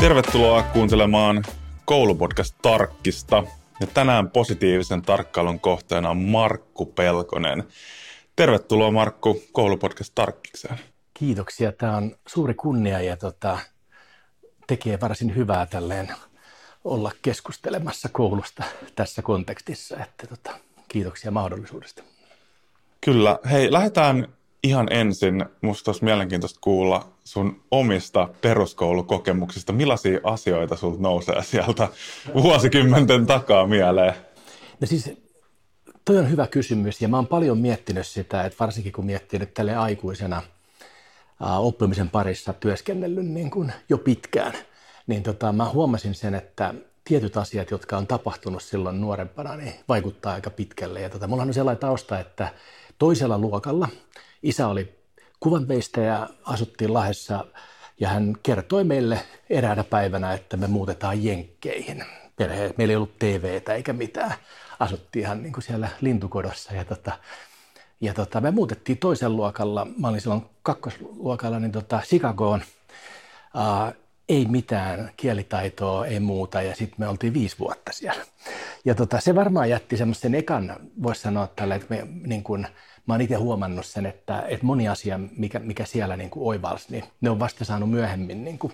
Tervetuloa kuuntelemaan koulupodcast Tarkkista. Ja tänään positiivisen tarkkailun kohteena on Markku Pelkonen. Tervetuloa Markku koulupodcast Tarkkikseen. Kiitoksia. Tämä on suuri kunnia ja tota, tekee varsin hyvää tälleen olla keskustelemassa koulusta tässä kontekstissa. Että, tota, kiitoksia mahdollisuudesta. Kyllä. Hei, lähdetään ihan ensin. Musta olisi mielenkiintoista kuulla sun omista peruskoulukokemuksista. Millaisia asioita sulta nousee sieltä vuosikymmenten takaa mieleen? No siis toi on hyvä kysymys ja mä oon paljon miettinyt sitä, että varsinkin kun miettii nyt tälle aikuisena oppimisen parissa työskennellyt niin kuin jo pitkään, niin tota, mä huomasin sen, että tietyt asiat, jotka on tapahtunut silloin nuorempana, niin vaikuttaa aika pitkälle. Ja tota, mulla on sellainen tausta, että toisella luokalla isä oli kuvanveistäjä, asuttiin Lahdessa ja hän kertoi meille eräänä päivänä, että me muutetaan Jenkkeihin. Perhe, meillä ei ollut TVtä eikä mitään. Asuttiin ihan niin kuin siellä lintukodossa ja, tota, ja tota, me muutettiin toisen luokalla, mä olin silloin kakkosluokalla, niin tota, Chicagoon. Uh, ei mitään kielitaitoa, ei muuta, ja sitten me oltiin viisi vuotta siellä. Ja tota, se varmaan jätti semmoisen ekan, voisi sanoa tällä, että me, niin kun, mä oon itse huomannut sen, että, että moni asia, mikä, mikä siellä niin kuin oivalsi, niin ne on vasta saanut myöhemmin niin kuin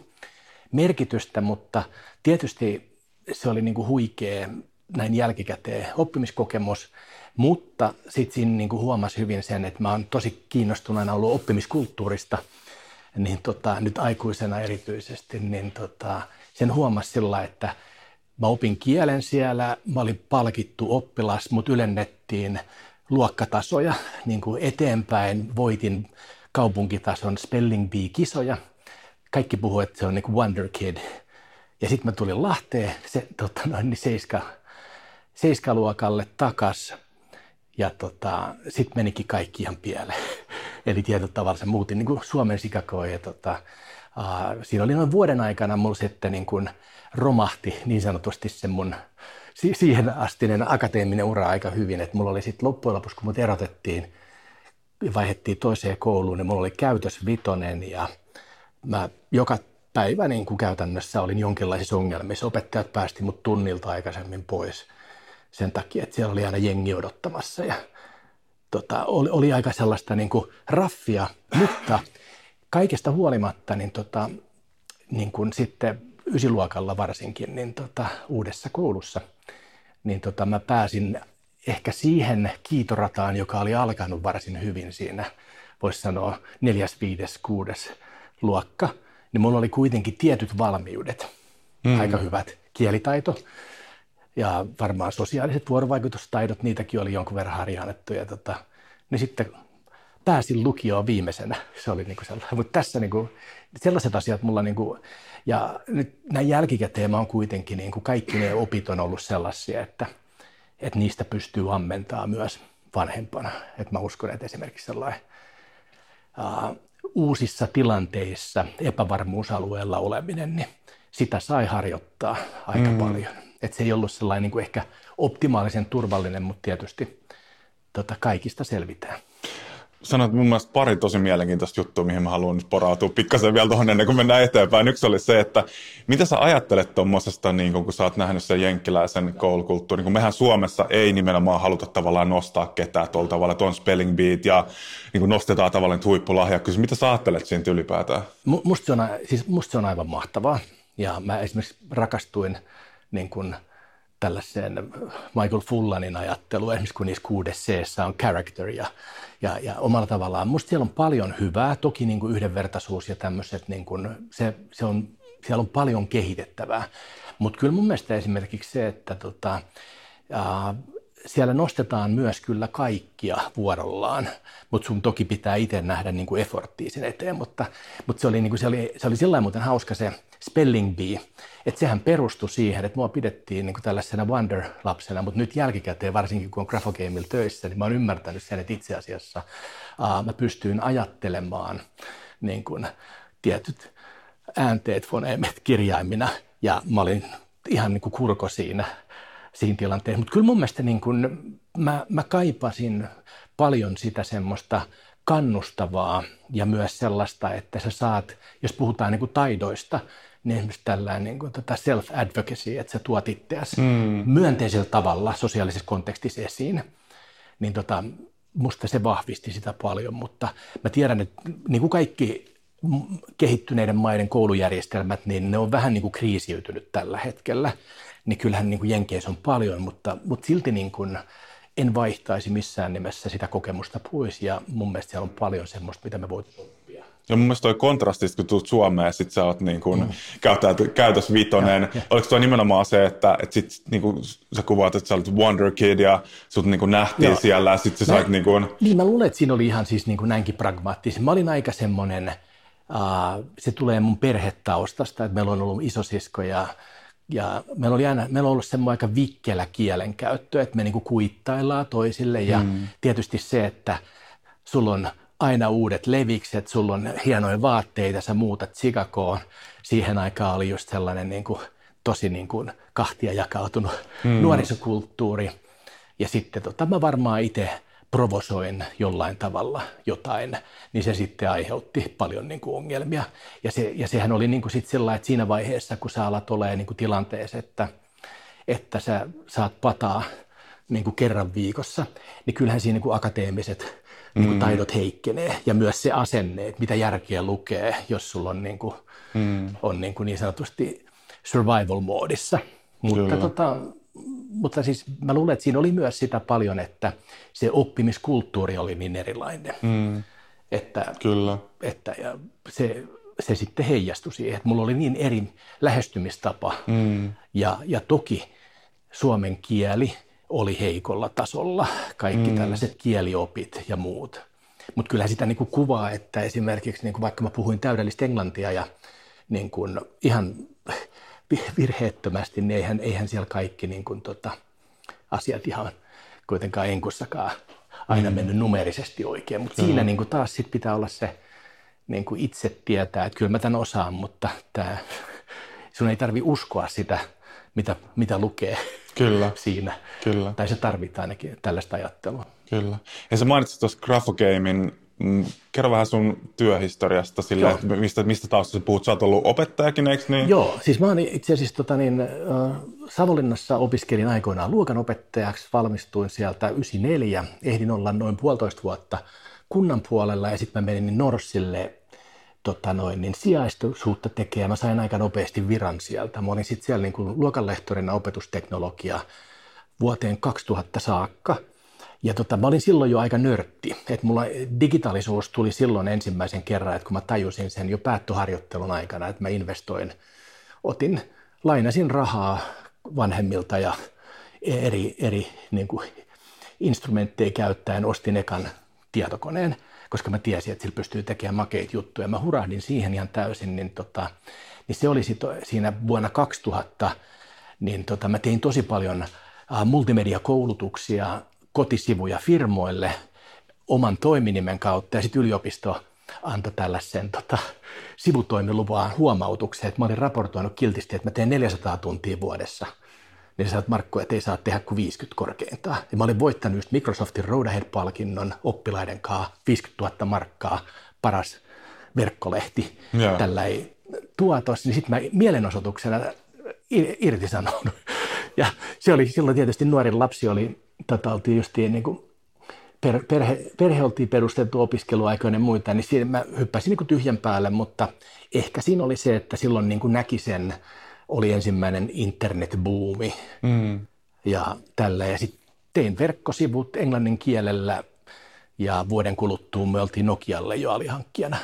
merkitystä, mutta tietysti se oli niin kuin huikea näin jälkikäteen oppimiskokemus, mutta sitten siinä niin kuin huomasi hyvin sen, että mä oon tosi kiinnostuneena ollut oppimiskulttuurista – niin tota, nyt aikuisena erityisesti, niin tota, sen huomasi sillä, että mä opin kielen siellä, mä olin palkittu oppilas, mut ylennettiin luokkatasoja niin kuin eteenpäin, voitin kaupunkitason Spelling Bee-kisoja. Kaikki puhuivat, että se on niin kuin Wonder Kid. Ja sitten mä tulin Lahteen se, tota, noin, niin seiska, seiskaluokalle takas. Ja tota, sitten menikin kaikki ihan pieleen. Eli tietyllä tavalla se muutin niin kuin Suomen Chicagoon ja tota, uh, siinä oli noin vuoden aikana mulla sitten niin kuin romahti niin sanotusti se mun siihen astinen akateeminen ura aika hyvin, että mulla oli sitten loppujen lopuksi, kun mut erotettiin, vaihdettiin toiseen kouluun, niin mulla oli käytös vitonen ja mä joka päivä niin kuin käytännössä olin jonkinlaisissa ongelmissa. Opettajat päästi mut tunnilta aikaisemmin pois sen takia, että siellä oli aina jengi odottamassa ja tota, oli, oli aika sellaista niin kuin raffia, mutta kaikesta huolimatta niin, tota, niin kuin sitten ysiluokalla varsinkin niin tota, uudessa koulussa, niin tota, mä pääsin ehkä siihen kiitorataan, joka oli alkanut varsin hyvin siinä, voisi sanoa neljäs, viides, kuudes luokka, niin mulla oli kuitenkin tietyt valmiudet, mm. aika hyvät kielitaito, ja varmaan sosiaaliset vuorovaikutustaidot, niitäkin oli jonkun verran harjaannettu. Ja tota, niin sitten pääsin lukioon viimeisenä. Se oli niin kuin sellainen. Mutta tässä niin kuin, sellaiset asiat mulla, niin kuin, ja nyt näin jälkikäteen mä oon kuitenkin, niin kuin kaikki ne opit on ollut sellaisia, että, että niistä pystyy ammentaa myös vanhempana. Että mä uskon, että esimerkiksi sellainen uh, uusissa tilanteissa epävarmuusalueella oleminen, niin sitä sai harjoittaa aika mm. paljon. Että se ei ollut sellainen niin kuin ehkä optimaalisen turvallinen, mutta tietysti tota, kaikista selvitään. Sanoit mun mielestä pari tosi mielenkiintoista juttua, mihin mä haluan nyt porautua pikkasen vielä tuohon ennen kuin mennään eteenpäin. Yksi oli se, että mitä sä ajattelet tuommoisesta, niin kun sä oot nähnyt sen jenkkiläisen koulukulttuurin, kun mehän Suomessa ei nimenomaan haluta tavallaan nostaa ketään tuolla tavalla, että on spelling beat ja niin kuin nostetaan tavallaan huippulahjakkuus. Mitä sä ajattelet siitä ylipäätään? Musta se on, siis musta se on aivan mahtavaa ja mä esimerkiksi rakastuin niin kuin – tällaiseen Michael Fullanin ajatteluun, esimerkiksi kun niissä kuudes c on character ja, ja, ja omalla tavallaan. Musta siellä on paljon hyvää, toki niin kuin yhdenvertaisuus ja tämmöiset, niin kuin, se, se on, siellä on paljon kehitettävää. Mutta kyllä mun mielestä esimerkiksi se, että tota, ää, siellä nostetaan myös kyllä kaikkia vuorollaan, mutta sun toki pitää itse nähdä niin kuin efforttia sen eteen, mutta, mutta se, oli, niin kuin, se, oli, se oli sillä muuten hauska se spelling bee, että sehän perustui siihen, että mua pidettiin niin kuin tällaisena wonder-lapsena, mutta nyt jälkikäteen, varsinkin kun on Graphogameilla töissä, niin mä oon ymmärtänyt sen, että itse asiassa uh, mä pystyin ajattelemaan niin kuin, tietyt äänteet, foneemet kirjaimina, ja mä olin ihan niin kuin kurko siinä, siinä tilanteessa. Mutta kyllä mun mielestä niin kuin, mä, mä kaipasin paljon sitä semmoista kannustavaa ja myös sellaista, että sä saat, jos puhutaan niin kuin taidoista, niin esimerkiksi tällainen niin kuin, tota self-advocacy, että sä tuot itseäsi mm. myönteisellä tavalla sosiaalisessa kontekstissa esiin, niin tota, musta se vahvisti sitä paljon, mutta mä tiedän, että niin kuin kaikki kehittyneiden maiden koulujärjestelmät, niin ne on vähän niin kuin kriisiytynyt tällä hetkellä. Niin kyllähän niin kuin Jenkeissä on paljon, mutta, mutta silti niin kuin en vaihtaisi missään nimessä sitä kokemusta pois ja mun mielestä siellä on paljon semmoista, mitä me voimme oppia. Ja mun mielestä toi kontrasti, kun tulet Suomeen ja sit sä oot niin kun, mm. käytös vitonen, ja, ja. oliko tuo nimenomaan se, että, että sit niin kun, sä kuvaat, että sä olet Wonder Kid ja sut niin kun nähtiin Joo. siellä ja sit sä mä, sait niin kun... Niin mä luulen, että siinä oli ihan siis niin kuin näinkin pragmaattisen. Mä olin aika semmoinen, uh, se tulee mun perhetaustasta, että meillä on ollut isosisko ja ja meillä, oli aina, meillä on ollut semmoinen aika vikkelä kielenkäyttö, että me niinku kuittaillaan toisille ja mm. tietysti se, että sulla on aina uudet levikset, sulla on hienoja vaatteita, sä muutat Chicagoon. Siihen aikaan oli just sellainen niin kuin, tosi niin kuin kahtia jakautunut mm. nuorisokulttuuri. Ja sitten tota, mä varmaan itse provosoin jollain tavalla jotain, niin se sitten aiheutti paljon niin kuin ongelmia. Ja, se, ja sehän oli niin kuin sit sillä että siinä vaiheessa, kun sä alat olemaan niin kuin tilanteessa, että, että sä saat pataa niin kuin kerran viikossa, niin kyllähän siinä niin kuin akateemiset niin kuin mm. taidot heikkenee. Ja myös se asenne, että mitä järkeä lukee, jos sulla on niin, kuin, mm. on niin, kuin niin sanotusti survival-moodissa. Mutta tota, mutta siis mä luulen, että siinä oli myös sitä paljon, että se oppimiskulttuuri oli niin erilainen. Mm. Että, Kyllä. Että ja se, se sitten heijastui siihen, että mulla oli niin eri lähestymistapa. Mm. Ja, ja toki suomen kieli oli heikolla tasolla, kaikki mm. tällaiset kieliopit ja muut. Mutta kyllä sitä niin kuin kuvaa, että esimerkiksi niin kuin vaikka mä puhuin täydellistä englantia ja niin kuin ihan virheettömästi, niin eihän, eihän siellä kaikki niin kuin, tota, asiat ihan kuitenkaan enkussakaan aina mm. mennyt numerisesti oikein. Mutta mm. siinä niin kuin, taas sit pitää olla se niin kuin itse tietää, että kyllä mä tämän osaan, mutta tämä, sun ei tarvi uskoa sitä, mitä, mitä lukee kyllä. siinä. Kyllä. Tai se tarvitaan ainakin tällaista ajattelua. Kyllä. Ja sä mainitsit tuossa Graphogamein Mm, kerro vähän sun työhistoriasta, sille, että mistä, mistä taustasta puhut. Sä oot ollut opettajakin, eikö niin? Joo, siis mä oon itse asiassa tota niin, äh, Savonlinnassa opiskelin aikoinaan luokanopettajaksi, valmistuin sieltä 94, ehdin olla noin puolitoista vuotta kunnan puolella ja sitten mä menin Norsille tota noin, niin sijaistuisuutta tekemään. Mä sain aika nopeasti viran sieltä. Mä olin sitten siellä niin kuin luokanlehtorina opetusteknologia vuoteen 2000 saakka – ja tota, mä olin silloin jo aika nörtti, että mulla digitaalisuus tuli silloin ensimmäisen kerran, että kun mä tajusin sen jo päättöharjoittelun aikana, että mä investoin, otin, lainasin rahaa vanhemmilta ja eri, eri niin kuin, instrumentteja käyttäen ostin ekan tietokoneen, koska mä tiesin, että sillä pystyy tekemään makeita juttuja. Mä hurahdin siihen ihan täysin, niin, tota, niin se oli sit, siinä vuonna 2000, niin tota, mä tein tosi paljon multimediakoulutuksia kotisivuja firmoille oman toiminimen kautta ja sitten yliopisto antoi tällaisen tota, sivutoimiluvaan huomautuksen, että mä olin raportoinut kiltisti, että mä teen 400 tuntia vuodessa. Niin sä Markku, että ei saa tehdä kuin 50 korkeintaan. Ja mä olin voittanut just Microsoftin Roadahead-palkinnon oppilaiden kanssa 50 000 markkaa, paras verkkolehti, yeah. tällä ei tuotos, niin sitten mä mielenosoituksena irtisanoin. Ja se oli silloin tietysti nuorin lapsi oli tota, oltiin justiin niin kuin per, perhe, perhe oltiin perustettu opiskeluaikoina ja muita, niin siinä mä hyppäsin niin kuin tyhjän päälle, mutta ehkä siinä oli se, että silloin niin kuin näki sen, oli ensimmäinen internetbuumi mm. ja tällä. Ja sitten tein verkkosivut englannin kielellä ja vuoden kuluttua me oltiin Nokialle jo alihankkijana.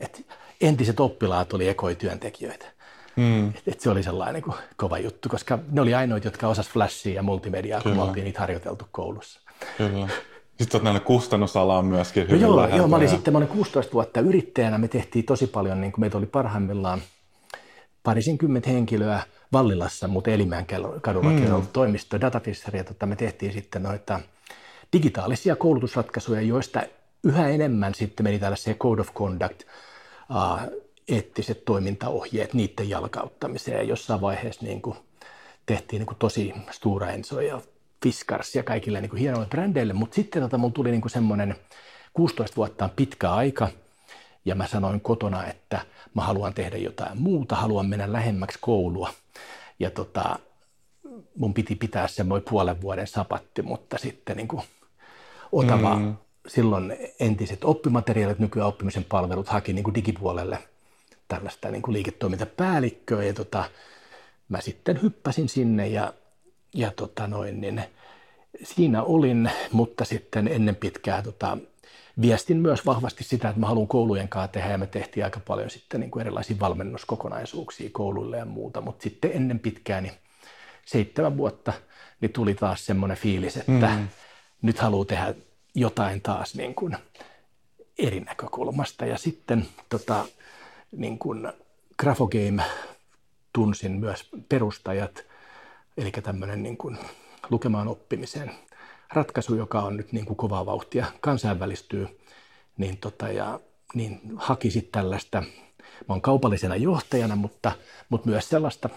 Et entiset oppilaat oli ekoityöntekijöitä. Mm. Et, et se oli sellainen kuin kova juttu, koska ne oli ainoit, jotka osas flashia ja multimediaa, Kyllä. kun me oltiin niitä harjoiteltu koulussa. Kyllä. Sitten olet näille kustannusalaan myöskin hyvin no joo, joo, mä olin sitten, mä olin 16 vuotta yrittäjänä, me tehtiin tosi paljon, niin kuin meitä oli parhaimmillaan parisenkymmentä henkilöä Vallilassa, mutta Elimään kadulla mm. ollut toimisto, Datafisher, ja tota, me tehtiin sitten noita digitaalisia koulutusratkaisuja, joista yhä enemmän sitten meni tällaisia code of conduct, uh, eettiset toimintaohjeet niiden jalkauttamiseen. Ja jossain vaiheessa niin kuin tehtiin niin kuin tosi Stura Enso ja Fiskars ja kaikille niin kuin hienoille brändeille, mutta sitten tota, mulla tuli niin kuin semmoinen 16 vuotta on pitkä aika, ja mä sanoin kotona, että mä haluan tehdä jotain muuta, haluan mennä lähemmäksi koulua. Ja tota, mun piti pitää semmoinen puolen vuoden sapatti, mutta sitten niin kuin Otava mm. silloin entiset oppimateriaalit, nykyään oppimisen palvelut haki niin kuin digipuolelle tällaista niin kuin liiketoimintapäällikköä ja tota, mä sitten hyppäsin sinne ja, ja tota noin, niin siinä olin, mutta sitten ennen pitkää tota, viestin myös vahvasti sitä, että mä haluan koulujen kanssa tehdä ja me tehtiin aika paljon sitten niin kuin erilaisia valmennuskokonaisuuksia kouluille ja muuta, mutta sitten ennen pitkää niin seitsemän vuotta niin tuli taas semmoinen fiilis, että mm. nyt haluaa tehdä jotain taas niin kuin eri näkökulmasta ja sitten tota, niin kuin Grafogame tunsin myös perustajat, eli tämmöinen niin kuin lukemaan oppimisen ratkaisu, joka on nyt niin kuin kovaa vauhtia kansainvälistyy, niin, tota, ja, niin haki sitten tällaista, mä oon kaupallisena johtajana, mutta, mutta myös sellaista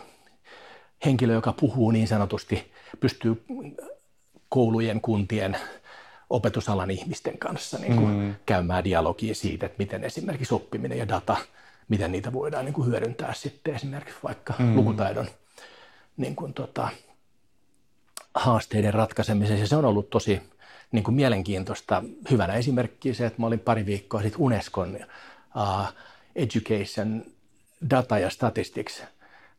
henkilöä, joka puhuu niin sanotusti, pystyy koulujen, kuntien, opetusalan ihmisten kanssa niin kuin mm. käymään dialogia siitä, että miten esimerkiksi oppiminen ja data, miten niitä voidaan niin kuin hyödyntää sitten esimerkiksi vaikka mm. lukutaidon niin kuin tota, haasteiden ratkaisemisessa. Ja se on ollut tosi niin kuin mielenkiintoista. Hyvänä esimerkki se, että mä olin pari viikkoa sitten Unescon uh, Education Data ja Statistics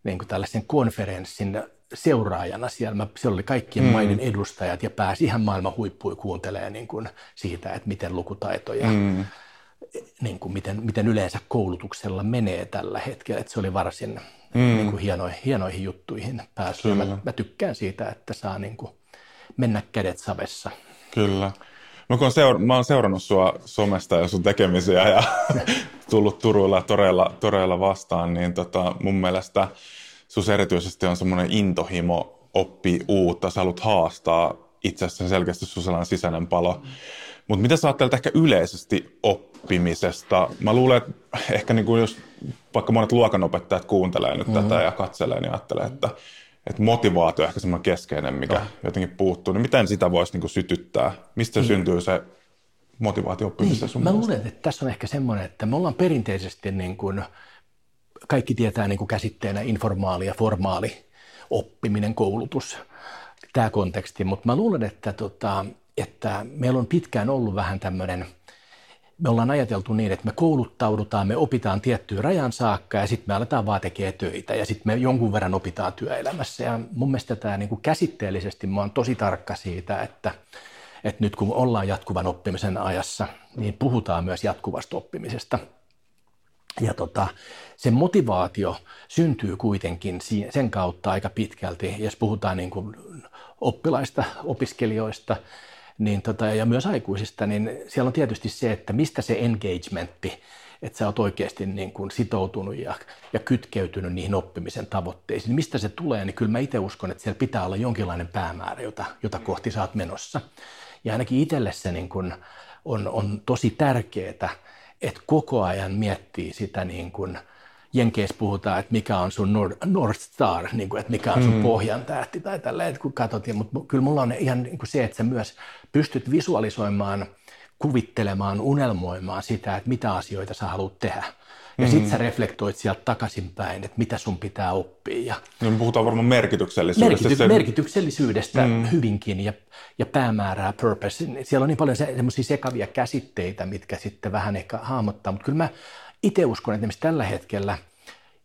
niin kuin tällaisen konferenssin seuraajana siellä. Mä, siellä oli kaikkien mm. maiden edustajat ja pääsi ihan maailman huippuun kuuntelemaan niin kuin siitä, että miten lukutaito ja mm. Niin kuin miten, miten yleensä koulutuksella menee tällä hetkellä. Että se oli varsin mm. niin kuin hieno, hienoihin juttuihin päässyt. Mä, mä tykkään siitä, että saa niin kuin mennä kädet savessa. Kyllä. No kun seur- mä oon seurannut sua somesta ja sun tekemisiä ja tullut Turuilla toreilla, toreilla vastaan, niin tota, mun mielestä sus erityisesti on semmoinen intohimo oppi uutta, sä haluat haastaa itse asiassa selkeästi sun sellainen sisäinen palo. Mm. Mutta mitä sä ajattelet ehkä yleisesti oppimisesta? Mä luulen, että ehkä niin kuin jos vaikka monet luokanopettajat kuuntelee nyt mm-hmm. tätä ja katselee, niin ajattelee, että, että motivaatio on ehkä semmoinen keskeinen, mikä no. jotenkin puuttuu. Niin miten sitä voisi niin kuin sytyttää? Mistä niin. syntyy se motivaatio oppimisesta niin. sun Mä luulen, että tässä on ehkä semmoinen, että me ollaan perinteisesti niin kuin, kaikki tietää niin kuin käsitteenä informaali ja formaali oppiminen, koulutus, tämä konteksti, mutta mä luulen, että tota, että meillä on pitkään ollut vähän tämmöinen, me ollaan ajateltu niin, että me kouluttaudutaan, me opitaan tiettyyn rajan saakka ja sitten me aletaan vaan tekemään töitä ja sitten me jonkun verran opitaan työelämässä. Ja mun mielestä tämä niin kuin käsitteellisesti mä oon tosi tarkka siitä, että, että nyt kun ollaan jatkuvan oppimisen ajassa, niin puhutaan myös jatkuvasta oppimisesta. Ja tota, se motivaatio syntyy kuitenkin sen kautta aika pitkälti, jos puhutaan niin kuin oppilaista, opiskelijoista, niin tota, ja myös aikuisista, niin siellä on tietysti se, että mistä se engagementti, että sä oot oikeasti niin kuin sitoutunut ja, ja kytkeytynyt niihin oppimisen tavoitteisiin. Mistä se tulee, niin kyllä mä itse uskon, että siellä pitää olla jonkinlainen päämäärä, jota, jota kohti sä oot menossa. Ja ainakin itselle se niin kuin on, on tosi tärkeää, että koko ajan miettii sitä niin kuin – Jenkeissä puhutaan, että mikä on sun North Star, niin kuin, että mikä on sun mm. pohjan tähti tai tälleen, kun katsot. Mutta kyllä mulla on ihan niin kuin se, että sä myös pystyt visualisoimaan, kuvittelemaan, unelmoimaan sitä, että mitä asioita sä haluat tehdä. Ja mm. sitten sä reflektoit sieltä takaisinpäin, että mitä sun pitää oppia. Ja no, me puhutaan varmaan merkityksellisyydestä. Merkity- merkityksellisyydestä mm. hyvinkin ja, ja päämäärää, purpose. Siellä on niin paljon se, semmoisia sekavia käsitteitä, mitkä sitten vähän ehkä hahmottaa, mutta kyllä mä itse uskon, että tällä hetkellä,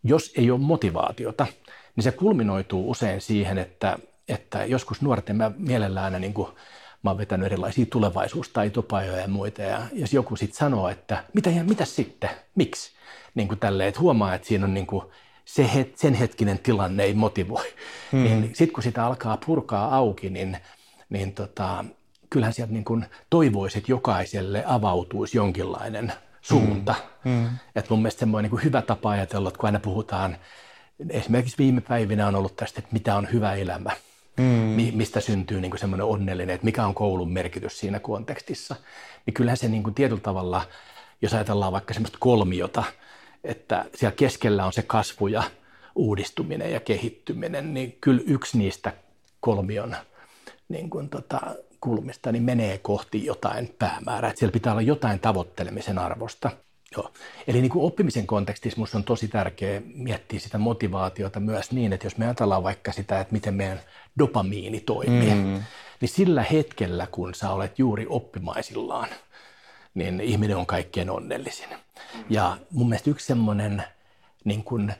jos ei ole motivaatiota, niin se kulminoituu usein siihen, että, että joskus nuorten mä mielellään niin kuin, mä oon vetänyt erilaisia tulevaisuustaitopajoja ja muita, ja jos joku sitten sanoo, että mitä, mitä sitten, miksi, niin kuin tälleen, että huomaa, että siinä on niin kuin se het, sen hetkinen tilanne ei motivoi, hmm. niin sitten kun sitä alkaa purkaa auki, niin, niin tota, kyllähän sieltä niin kuin toivoisi, että jokaiselle avautuisi jonkinlainen suunta. Mm. Mm. Että mun mielestä semmoinen niin hyvä tapa ajatella, että kun aina puhutaan, esimerkiksi viime päivinä on ollut tästä, että mitä on hyvä elämä, mm. mistä syntyy niin semmoinen onnellinen, että mikä on koulun merkitys siinä kontekstissa, niin kyllähän se niin kuin tietyllä tavalla, jos ajatellaan vaikka semmoista kolmiota, että siellä keskellä on se kasvu ja uudistuminen ja kehittyminen, niin kyllä yksi niistä kolmion niin kuin tota, kulmista, niin menee kohti jotain päämäärää. Että siellä pitää olla jotain tavoittelemisen arvosta. Joo. Eli niin kuin oppimisen kontekstissa minusta on tosi tärkeää miettiä sitä motivaatiota myös niin, että jos me ajatellaan vaikka sitä, että miten meidän dopamiini toimii, mm. niin sillä hetkellä, kun sä olet juuri oppimaisillaan, niin ihminen on kaikkein onnellisin. Ja mun mielestä yksi semmoinen niin kuin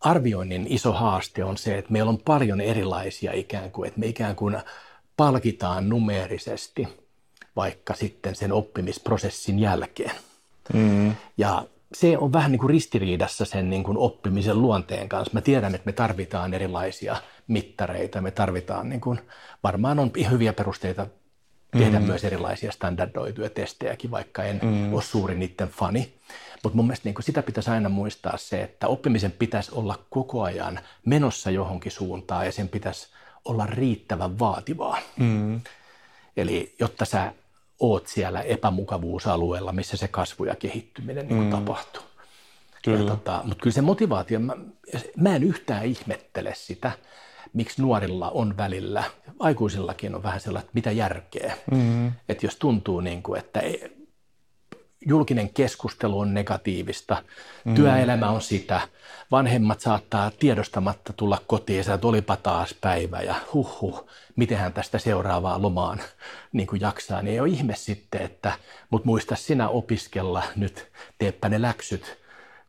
arvioinnin iso haaste on se, että meillä on paljon erilaisia ikään kuin, että me ikään kuin palkitaan numeerisesti vaikka sitten sen oppimisprosessin jälkeen. Mm. Ja se on vähän niin kuin ristiriidassa sen niin kuin oppimisen luonteen kanssa. Mä tiedän, että me tarvitaan erilaisia mittareita, me tarvitaan, niin kuin, varmaan on hyviä perusteita tehdä mm. myös erilaisia standardoituja testejäkin, vaikka en mm. ole suuri niiden fani. Mutta mun mielestä niin sitä pitäisi aina muistaa se, että oppimisen pitäisi olla koko ajan menossa johonkin suuntaan ja sen pitäisi olla riittävän vaativaa. Mm. Eli jotta sä oot siellä epämukavuusalueella, missä se kasvu ja kehittyminen niin mm. tapahtuu. Kyllä. tota, mutta kyllä se motivaatio, mä, mä en yhtään ihmettele sitä, miksi nuorilla on välillä, aikuisillakin on vähän sellainen, mitä järkeä. Mm. Että jos tuntuu niin kuin, että ei, julkinen keskustelu on negatiivista, mm. työelämä on sitä, vanhemmat saattaa tiedostamatta tulla kotiin, että olipa taas päivä ja huhhuh, mitenhän tästä seuraavaan lomaan niin kuin jaksaa, niin ei ole ihme sitten, että mut muista sinä opiskella nyt, teepä ne läksyt,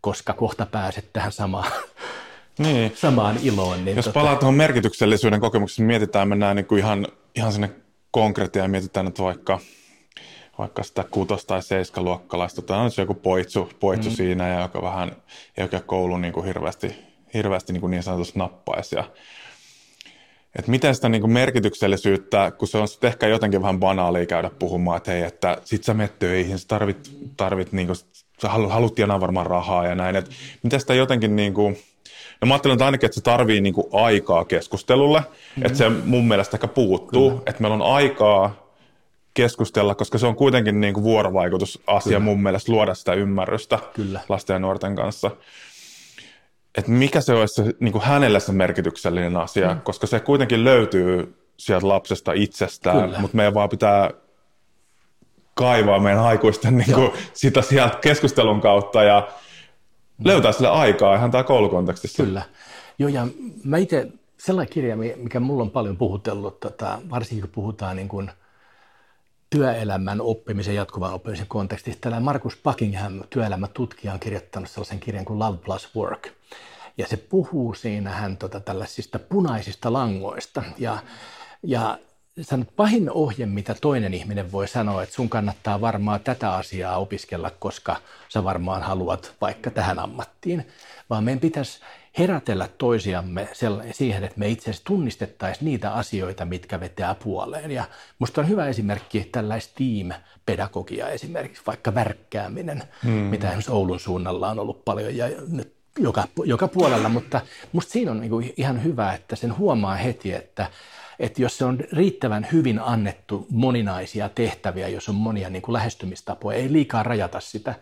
koska kohta pääset tähän samaan, niin. samaan iloon. Niin Jos tota... palaat tuohon merkityksellisyyden kokemukseen, mietitään, mennään niin kuin ihan, ihan sinne konkretiaan ja mietitään, että vaikka – vaikka sitä kutos- tai seiskaluokkalaista, tai on se joku poitsu, poitsu mm. siinä, ja joka vähän ei oikein koulu niin kuin hirveästi, hirveästi niin, kuin niin sanotusti nappaisi. Ja, että miten sitä niin kuin merkityksellisyyttä, kun se on sitten ehkä jotenkin vähän banaalia käydä puhumaan, että hei, että sit sä menet töihin, sä tarvit, tarvit niin kuin, sä haluat, haluat tienaa varmaan rahaa ja näin, että miten sitä jotenkin niin kuin, No mä ajattelen että ainakin, että se tarvii niin kuin aikaa keskustelulle, mm-hmm. että se mun mielestä ehkä puuttuu, Kyllä. että meillä on aikaa keskustella, koska se on kuitenkin niin kuin vuorovaikutusasia Kyllä. mun mielestä luoda sitä ymmärrystä Kyllä. lasten ja nuorten kanssa. Että mikä se olisi niin kuin hänelle se merkityksellinen asia, mm. koska se kuitenkin löytyy sieltä lapsesta itsestään, Kyllä. mutta meidän vaan pitää kaivaa meidän aikuisten niin kuin, sitä sieltä keskustelun kautta ja löytää sille aikaa ihan tämä koulukontekstissa. Kyllä. Joo, ja mä itse, sellainen kirja, mikä mulla on paljon puhutellut, tota, varsinkin kun puhutaan niin kuin – työelämän oppimisen, jatkuvan oppimisen kontekstissa. Tällä Markus Buckingham, työelämätutkija, on kirjoittanut sellaisen kirjan kuin Love Plus Work. Ja se puhuu siinä hän tota, tällaisista punaisista langoista. Ja, ja sanot, pahin ohje, mitä toinen ihminen voi sanoa, että sun kannattaa varmaan tätä asiaa opiskella, koska sä varmaan haluat vaikka tähän ammattiin. Vaan meidän pitäisi herätellä toisiamme siihen, että me itse asiassa tunnistettaisiin niitä asioita, mitkä vetää puoleen. Ja musta on hyvä esimerkki tällaista team-pedagogia esimerkiksi, vaikka värkkääminen, hmm. mitä esimerkiksi Oulun suunnalla on ollut paljon ja nyt joka, joka puolella, mutta musta siinä on niinku ihan hyvä, että sen huomaa heti, että että jos se on riittävän hyvin annettu moninaisia tehtäviä, jos on monia niin kuin lähestymistapoja, ei liikaa rajata sitä,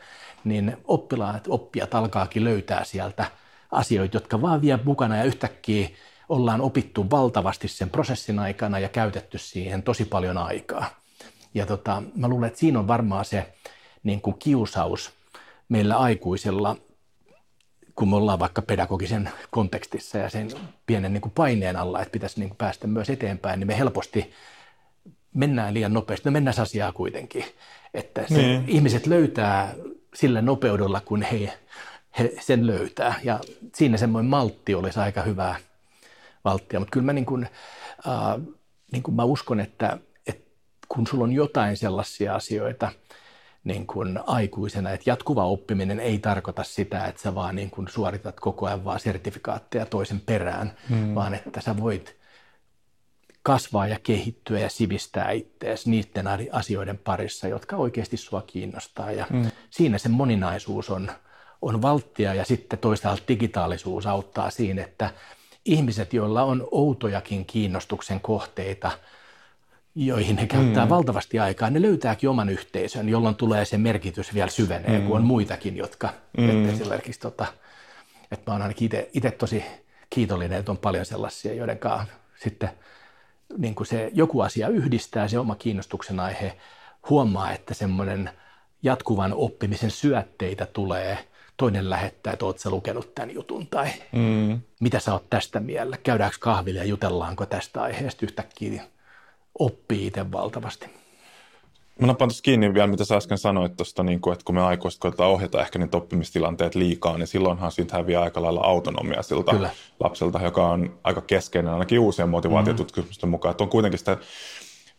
niin oppilaat, oppijat alkaakin löytää sieltä – asioita, jotka vaan vie mukana ja yhtäkkiä ollaan opittu valtavasti sen prosessin aikana ja käytetty siihen tosi paljon aikaa. Ja tota, mä luulen, että siinä on varmaan se niin kuin kiusaus meillä aikuisella, kun me ollaan vaikka pedagogisen kontekstissa ja sen pienen niin kuin paineen alla, että pitäisi niin kuin päästä myös eteenpäin, niin me helposti mennään liian nopeasti. No mennään asiaa kuitenkin. Että se, niin. ihmiset löytää sillä nopeudella, kun he he sen löytää. Ja siinä semmoinen maltti olisi aika hyvää valttia. Mutta kyllä mä, niin kuin, äh, niin kuin mä uskon, että, että kun sulla on jotain sellaisia asioita niin kuin aikuisena, että jatkuva oppiminen ei tarkoita sitä, että sä vaan niin kuin suoritat koko ajan vaan sertifikaatteja toisen perään, hmm. vaan että sä voit kasvaa ja kehittyä ja sivistää itseäsi niiden asioiden parissa, jotka oikeasti sua kiinnostaa. Ja hmm. siinä se moninaisuus on – on valttia ja sitten toisaalta digitaalisuus auttaa siinä, että ihmiset, joilla on outojakin kiinnostuksen kohteita, joihin he käyttää mm. valtavasti aikaa, ne löytääkin oman yhteisön, jolloin tulee se merkitys vielä syvenee, mm. kun on muitakin, jotka mm. esimerkiksi, tota, että mä oon ainakin itse tosi kiitollinen, että on paljon sellaisia, joiden kanssa sitten niin kuin se joku asia yhdistää, se oma kiinnostuksen aihe, huomaa, että semmoinen – jatkuvan oppimisen syötteitä tulee. Toinen lähettää, että ootko lukenut tämän jutun tai mm. mitä sä oot tästä mielellä. Käydäänkö kahville ja jutellaanko tästä aiheesta yhtäkkiä oppii itse valtavasti. Mä napan tuossa kiinni vielä, mitä sä äsken sanoit tuosta, niin että kun me aikuiset koetaan ohjata ehkä niitä oppimistilanteet liikaa, niin silloinhan siitä häviää aika lailla autonomia siltä Kyllä. lapselta, joka on aika keskeinen ainakin uusien motivaatiotutkimusten mm-hmm. mukaan. Että on kuitenkin sitä,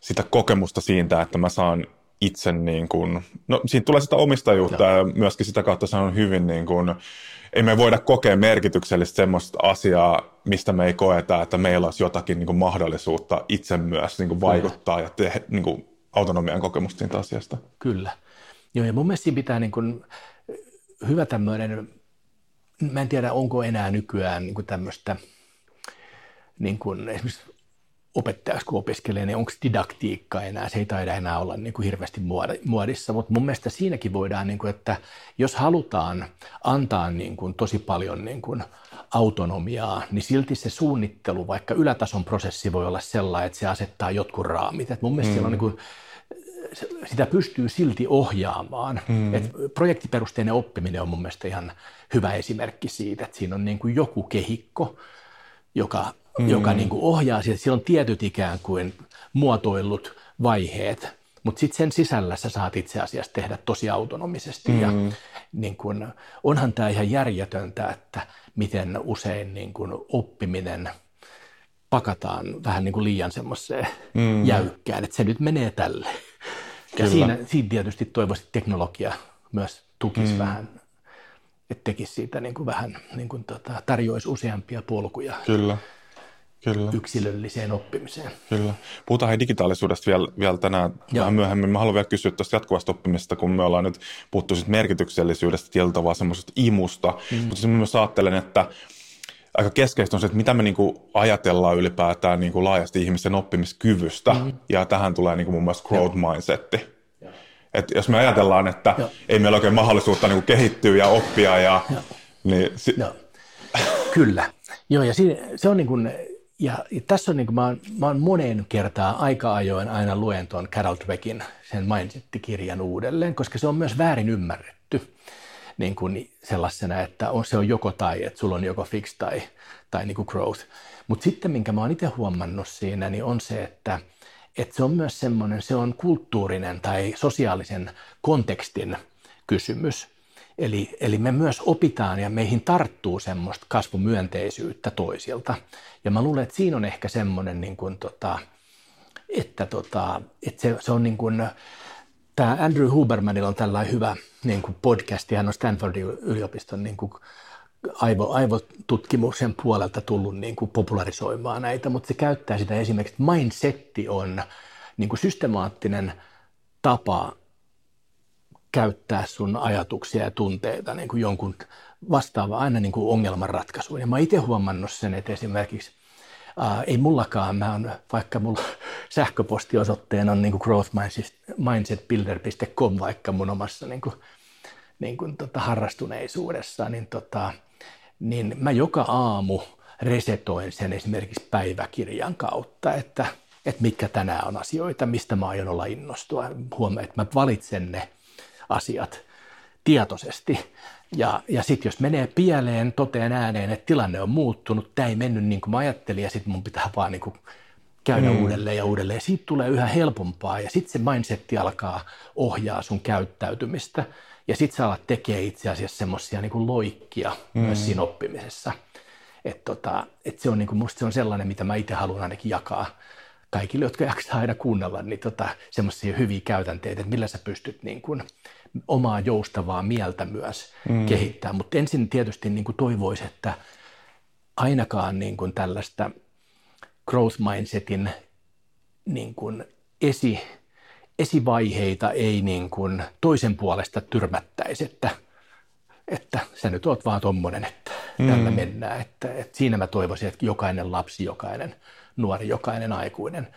sitä kokemusta siitä, että mä saan itse, niin kuin, no siitä tulee sitä omistajuutta ja, ja myöskin sitä kautta se on hyvin niin kuin, ei me voida kokea merkityksellistä semmoista asiaa, mistä me ei koeta, että meillä olisi jotakin niin kuin mahdollisuutta itse myös niin kuin vaikuttaa ja tehdä niin kuin autonomian kokemusta siitä asiasta. Kyllä. Joo, ja mun mielestä siinä pitää niin kuin, hyvä tämmöinen, mä en tiedä onko enää nykyään niin kuin tämmöistä, niin kuin esimerkiksi opettajaksi kun opiskelee, niin onko didaktiikka enää, se ei taida enää olla niin kuin hirveästi muodissa, mutta mun mielestä siinäkin voidaan, niin kuin, että jos halutaan antaa niin kuin tosi paljon niin kuin autonomiaa, niin silti se suunnittelu, vaikka ylätason prosessi voi olla sellainen, että se asettaa jotkut raamit. Et mun mielestä mm. siellä on niin kuin, sitä pystyy silti ohjaamaan. Mm. Et projektiperusteinen oppiminen on mun mielestä ihan hyvä esimerkki siitä, että siinä on niin kuin joku kehikko, joka mm. joka niin kuin ohjaa sitä. Siellä on tietyt ikään kuin muotoillut vaiheet, mutta sitten sen sisällä sä saat itse asiassa tehdä tosi autonomisesti. Mm. Ja niin kuin, onhan tämä ihan järjetöntä, että miten usein niin kuin oppiminen pakataan vähän niin kuin liian semmoiseen mm. jäykkään, että se nyt menee tälle. Ja siinä, siinä tietysti toivoisin, että teknologia myös tukisi mm. vähän, että tekisi siitä niin kuin vähän, niin kuin tota, tarjoisi useampia polkuja. Kyllä. Kyllä. yksilölliseen oppimiseen. Kyllä. Puhutaan hei digitaalisuudesta vielä, vielä tänään Joo. vähän myöhemmin. Mä haluan vielä kysyä tuosta jatkuvasta oppimisesta, kun me ollaan nyt puhuttu sit merkityksellisyydestä, tietyllä tavalla semmoisesta imusta. Mm. Mutta mä myös ajattelen, että aika keskeistä on se, että mitä me niinku ajatellaan ylipäätään niinku laajasti ihmisen oppimiskyvystä. Mm. Ja tähän tulee niinku mun mielestä growth mindsetti. Et jos me ajatellaan, että Joo. ei meillä oikein mahdollisuutta niinku kehittyä ja oppia, ja, niin... Si- Joo. Kyllä. Joo, ja se on niin kuin ja, ja tässä on niin kuin mä, oon, mä oon moneen kertaa aika ajoin aina luen tuon Carol Dweckin sen Mindset-kirjan uudelleen, koska se on myös väärin ymmärretty niin kuin sellaisena, että on, se on joko tai, että sulla on joko fix tai, tai niin kuin growth. Mutta sitten minkä mä oon itse huomannut siinä, niin on se, että, että se on myös semmoinen, se on kulttuurinen tai sosiaalisen kontekstin kysymys. Eli, eli me myös opitaan ja meihin tarttuu semmoista kasvumyönteisyyttä toisilta. Ja mä luulen, että siinä on ehkä semmoinen, niin kuin, tota, että, tota, että se, se on niin kuin, tämä Andrew Hubermanilla on tällainen hyvä niin kuin podcast, hän on Stanfordin yliopiston niin kuin aivo, aivotutkimuksen puolelta tullut niin kuin popularisoimaan näitä, mutta se käyttää sitä esimerkiksi, että mindsetti on niin kuin systemaattinen tapa käyttää sun ajatuksia ja tunteita niin kuin jonkun vastaava aina niin kuin ongelmanratkaisuun. Ja mä itse huomannut sen, että esimerkiksi ää, ei mullakaan, mä on, vaikka mulla sähköpostiosoitteen on niin kuin growthmindsetbuilder.com vaikka mun omassa niin kuin, niin kuin tota harrastuneisuudessa, niin, tota, niin mä joka aamu resetoin sen esimerkiksi päiväkirjan kautta, että, että mitkä tänään on asioita, mistä mä aion olla innostua. Huomaan, että mä valitsen ne asiat tietoisesti. Ja, ja sitten jos menee pieleen, toteen ääneen, että tilanne on muuttunut, tämä ei mennyt niin kuin mä ajattelin ja sitten mun pitää vaan niin kuin käydä mm. uudelleen ja uudelleen. Siitä tulee yhä helpompaa ja sitten se mindsetti alkaa ohjaa sun käyttäytymistä. Ja sitten sä alat tekee itse asiassa semmoisia niin loikkia mm. myös siinä oppimisessa. Että tota, et se on niin kuin, musta se on sellainen, mitä mä itse haluan ainakin jakaa kaikille, jotka jaksaa aina kuunnella, niin tota, semmoisia hyviä käytänteitä, että millä sä pystyt niin kuin, omaa joustavaa mieltä myös mm. kehittää. Mutta ensin tietysti niin kuin toivoisi, että ainakaan niin kuin tällaista growth mindsetin niin kuin esi, esivaiheita ei niin kuin toisen puolesta tyrmättäisi, että, että sä nyt oot vaan tommonen, että mm. tällä mennään. Että, että siinä mä toivoisin, että jokainen lapsi, jokainen nuori, jokainen aikuinen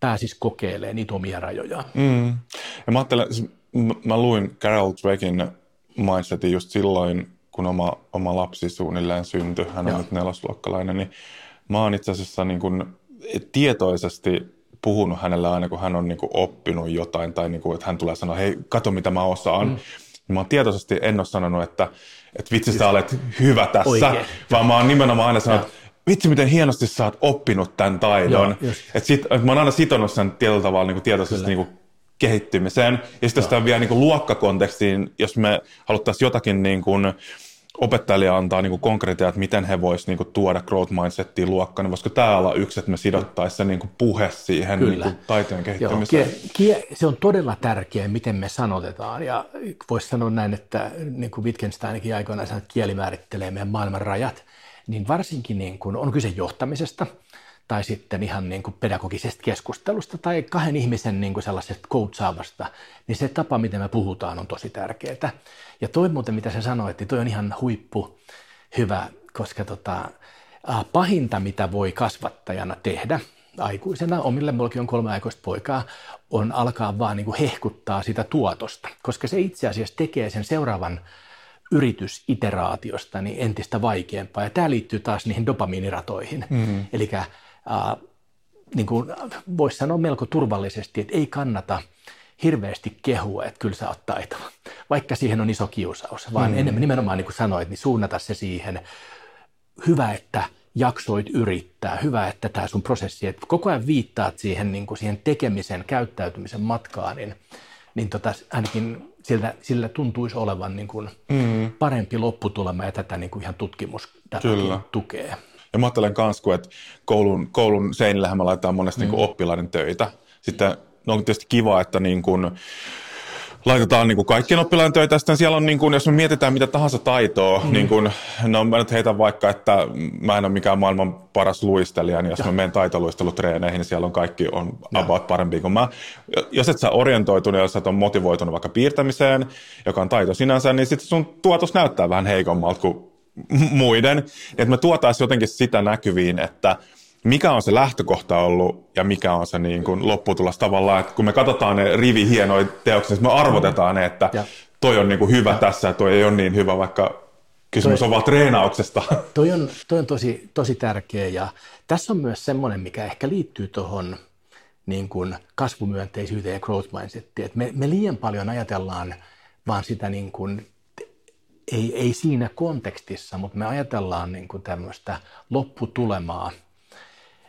pääsisi kokeilemaan niitä omia rajojaan. Mm. Ja mä ajattelen, siis mä luin Carol Dweckin mindsetin just silloin, kun oma, oma lapsi suunnilleen syntyi, hän on Joo. nyt nelosluokkalainen, niin mä oon itse asiassa niin kuin tietoisesti puhunut hänelle aina, kun hän on niin kuin oppinut jotain tai niin kuin, että hän tulee sanoa, hei, kato mitä mä osaan. Mm. Mä oon tietoisesti en ole sanonut, että, että vitsi sä olet hyvä tässä, Oikein. vaan mä oon nimenomaan aina sanonut, että vitsi miten hienosti sä oot oppinut tämän taidon. että sit, että mä oon aina sitonut sen tietyllä tavalla niin kuin tietoisesti niin kuin kehittymiseen. Ja sitten sitä vielä niin kuin luokkakontekstiin, jos me haluttaisiin jotakin niin kuin, opettajalle antaa niin konkreettia, että miten he voisivat niin tuoda growth mindsettiin luokkaan, niin voisiko tämä olla yksi, että me sidottaisiin se niin puhe siihen Kyllä. Niin taiteen kehittymiseen? Joo, kie, se on todella tärkeää, miten me sanotetaan. Ja voisi sanoa näin, että niin kuin Wittgensteinikin aikoinaan sanoi, että kieli määrittelee meidän maailman rajat, niin varsinkin niin kuin on kyse johtamisesta – tai sitten ihan niin kuin pedagogisesta keskustelusta tai kahden ihmisen niin kuin sellaisesta coachaavasta, niin se tapa, miten me puhutaan, on tosi tärkeää. Ja toi muuten, mitä sä sanoit, niin toi on ihan huippu hyvä, koska tota, pahinta, mitä voi kasvattajana tehdä aikuisena, omille, mullakin on kolme aikuista poikaa, on alkaa vaan niin kuin hehkuttaa sitä tuotosta, koska se itse asiassa tekee sen seuraavan yritysiteraatiosta niin entistä vaikeampaa. Ja tämä liittyy taas niihin dopamiiniratoihin. Mm-hmm. Eli äh, niin kuin voisi sanoa melko turvallisesti, että ei kannata hirveästi kehua, että kyllä sä oot taitava, vaikka siihen on iso kiusaus, vaan mm. enemmän nimenomaan niin kuin sanoit, niin suunnata se siihen, hyvä, että jaksoit yrittää, hyvä, että tämä sun prosessi, että koko ajan viittaat siihen, niin kuin siihen tekemisen, käyttäytymisen matkaan, niin, niin tota, ainakin sillä, sillä tuntuisi olevan niin kuin mm. parempi lopputulema ja tätä niin kuin ihan tutkimus tukee. Ja mä ajattelen myös, että koulun, koulun seinillähän me laitetaan monesti mm. niin oppilaiden töitä. Sitten no on tietysti kiva, että niin kuin, laitetaan niin kuin kaikkien oppilaiden töitä. Sitten siellä on, niin kuin, jos me mietitään mitä tahansa taitoa, mm. niin kuin, no mä nyt heitän vaikka, että mä en ole mikään maailman paras luistelija, niin jos ja. mä menen taitoluistelutreeneihin, niin siellä on kaikki on ja. about parempi kuin mä. Jos et sä orientoitunut, jos et ole motivoitunut vaikka piirtämiseen, joka on taito sinänsä, niin sitten sun tuotos näyttää vähän heikommalta kuin muiden, että me tuotaisiin jotenkin sitä näkyviin, että mikä on se lähtökohta ollut ja mikä on se niin kuin lopputulos tavallaan, että kun me katsotaan ne rivi hienoja teoksia, niin me arvotetaan ne, että ja. toi on niin kuin hyvä ja. tässä ja toi ei ole niin hyvä, vaikka kysymys toi, on vaan treenauksesta. Toi on, toi on tosi, tosi tärkeä ja tässä on myös semmoinen, mikä ehkä liittyy tuohon niin kuin kasvumyönteisyyteen ja growth mindsettiin, että me, me liian paljon ajatellaan vaan sitä niin kuin ei, ei siinä kontekstissa, mutta me ajatellaan niin kuin tämmöistä lopputulemaa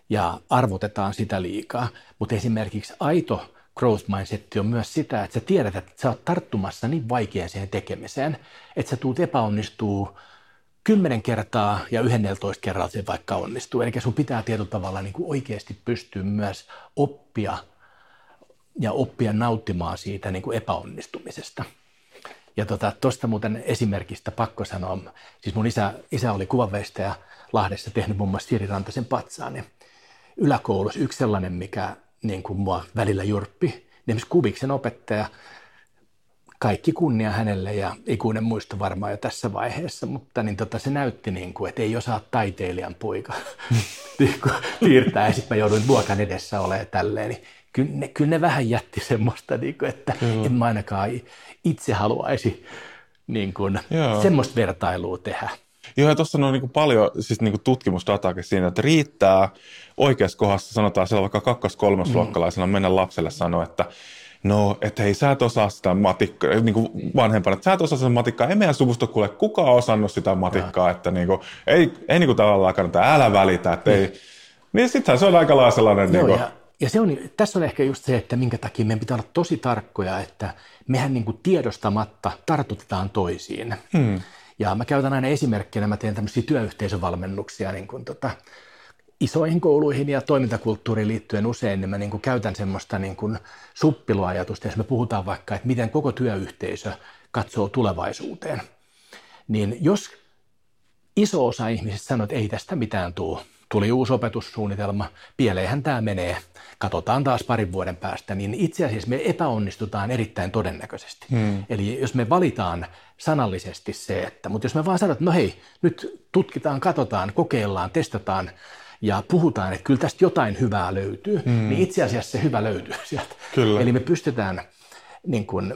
ja arvotetaan sitä liikaa. Mutta esimerkiksi aito growth mindset on myös sitä, että sä tiedät, että sä oot tarttumassa niin vaikeaan siihen tekemiseen, että sä tuut epäonnistuu kymmenen kertaa ja 11 kerralla se vaikka onnistuu. Eli sun pitää tietyllä tavalla niin kuin oikeasti pystyä myös oppia ja oppia nauttimaan siitä niin kuin epäonnistumisesta. Ja tuosta tota, muuten esimerkistä pakko sanoa, siis mun isä, isä oli kuvanveistäjä Lahdessa tehnyt muun muassa Siri Rantasen patsaan, niin yläkoulussa yksi sellainen, mikä niin kuin mua välillä jurppi, niin Kubiksen opettaja, kaikki kunnia hänelle ja ikuinen muisto varmaan jo tässä vaiheessa, mutta niin tota, se näytti, niin kuin, että ei osaa taiteilijan poika niin piirtää ja sitten mä jouduin luokan edessä olemaan tälleen, niin kyllä ne, kyllä ne vähän jätti semmoista, niin kuin, että kyllä. en mä ainakaan itse haluaisi niin kuin, semmoista vertailua tehdä. Joo, ja tuossa on niin paljon siis niin tutkimusdataakin siinä, että riittää oikeassa kohdassa, sanotaan siellä vaikka kakkos-kolmosluokkalaisena mm. mennä lapselle sanoa, että no, että hei, sä et osaa sitä matikkaa, niin kuin vanhempana, että sä et osaa sitä matikkaa, ei meidän suvusta kuule kukaan osannut sitä matikkaa, että niin kuin, ei, ei niin kuin tavallaan kannata, älä välitä, että ei, niin, niin sittenhän se on aika lailla sellainen... Joo, niin kuin, ja, ja se on, tässä on ehkä just se, että minkä takia meidän pitää olla tosi tarkkoja, että mehän niin kuin tiedostamatta tartutetaan toisiin. Hmm. Ja mä käytän aina esimerkkinä, mä teen tämmöisiä työyhteisövalmennuksia niin kuin tota, isoihin kouluihin ja toimintakulttuuriin liittyen usein, niin mä niin kuin käytän semmoista niin kuin suppiluajatusta, jos me puhutaan vaikka, että miten koko työyhteisö katsoo tulevaisuuteen. Niin jos iso osa ihmisistä sanoo, että ei tästä mitään tule, tuli uusi opetussuunnitelma, pieleenhän tämä menee, katsotaan taas parin vuoden päästä, niin itse asiassa me epäonnistutaan erittäin todennäköisesti. Hmm. Eli jos me valitaan sanallisesti se, että, mutta jos me vaan sanotaan, että no hei, nyt tutkitaan, katsotaan, kokeillaan, testataan ja puhutaan, että kyllä tästä jotain hyvää löytyy, hmm. niin itse asiassa se hyvä löytyy sieltä. Kyllä. Eli me pystytään niin kuin,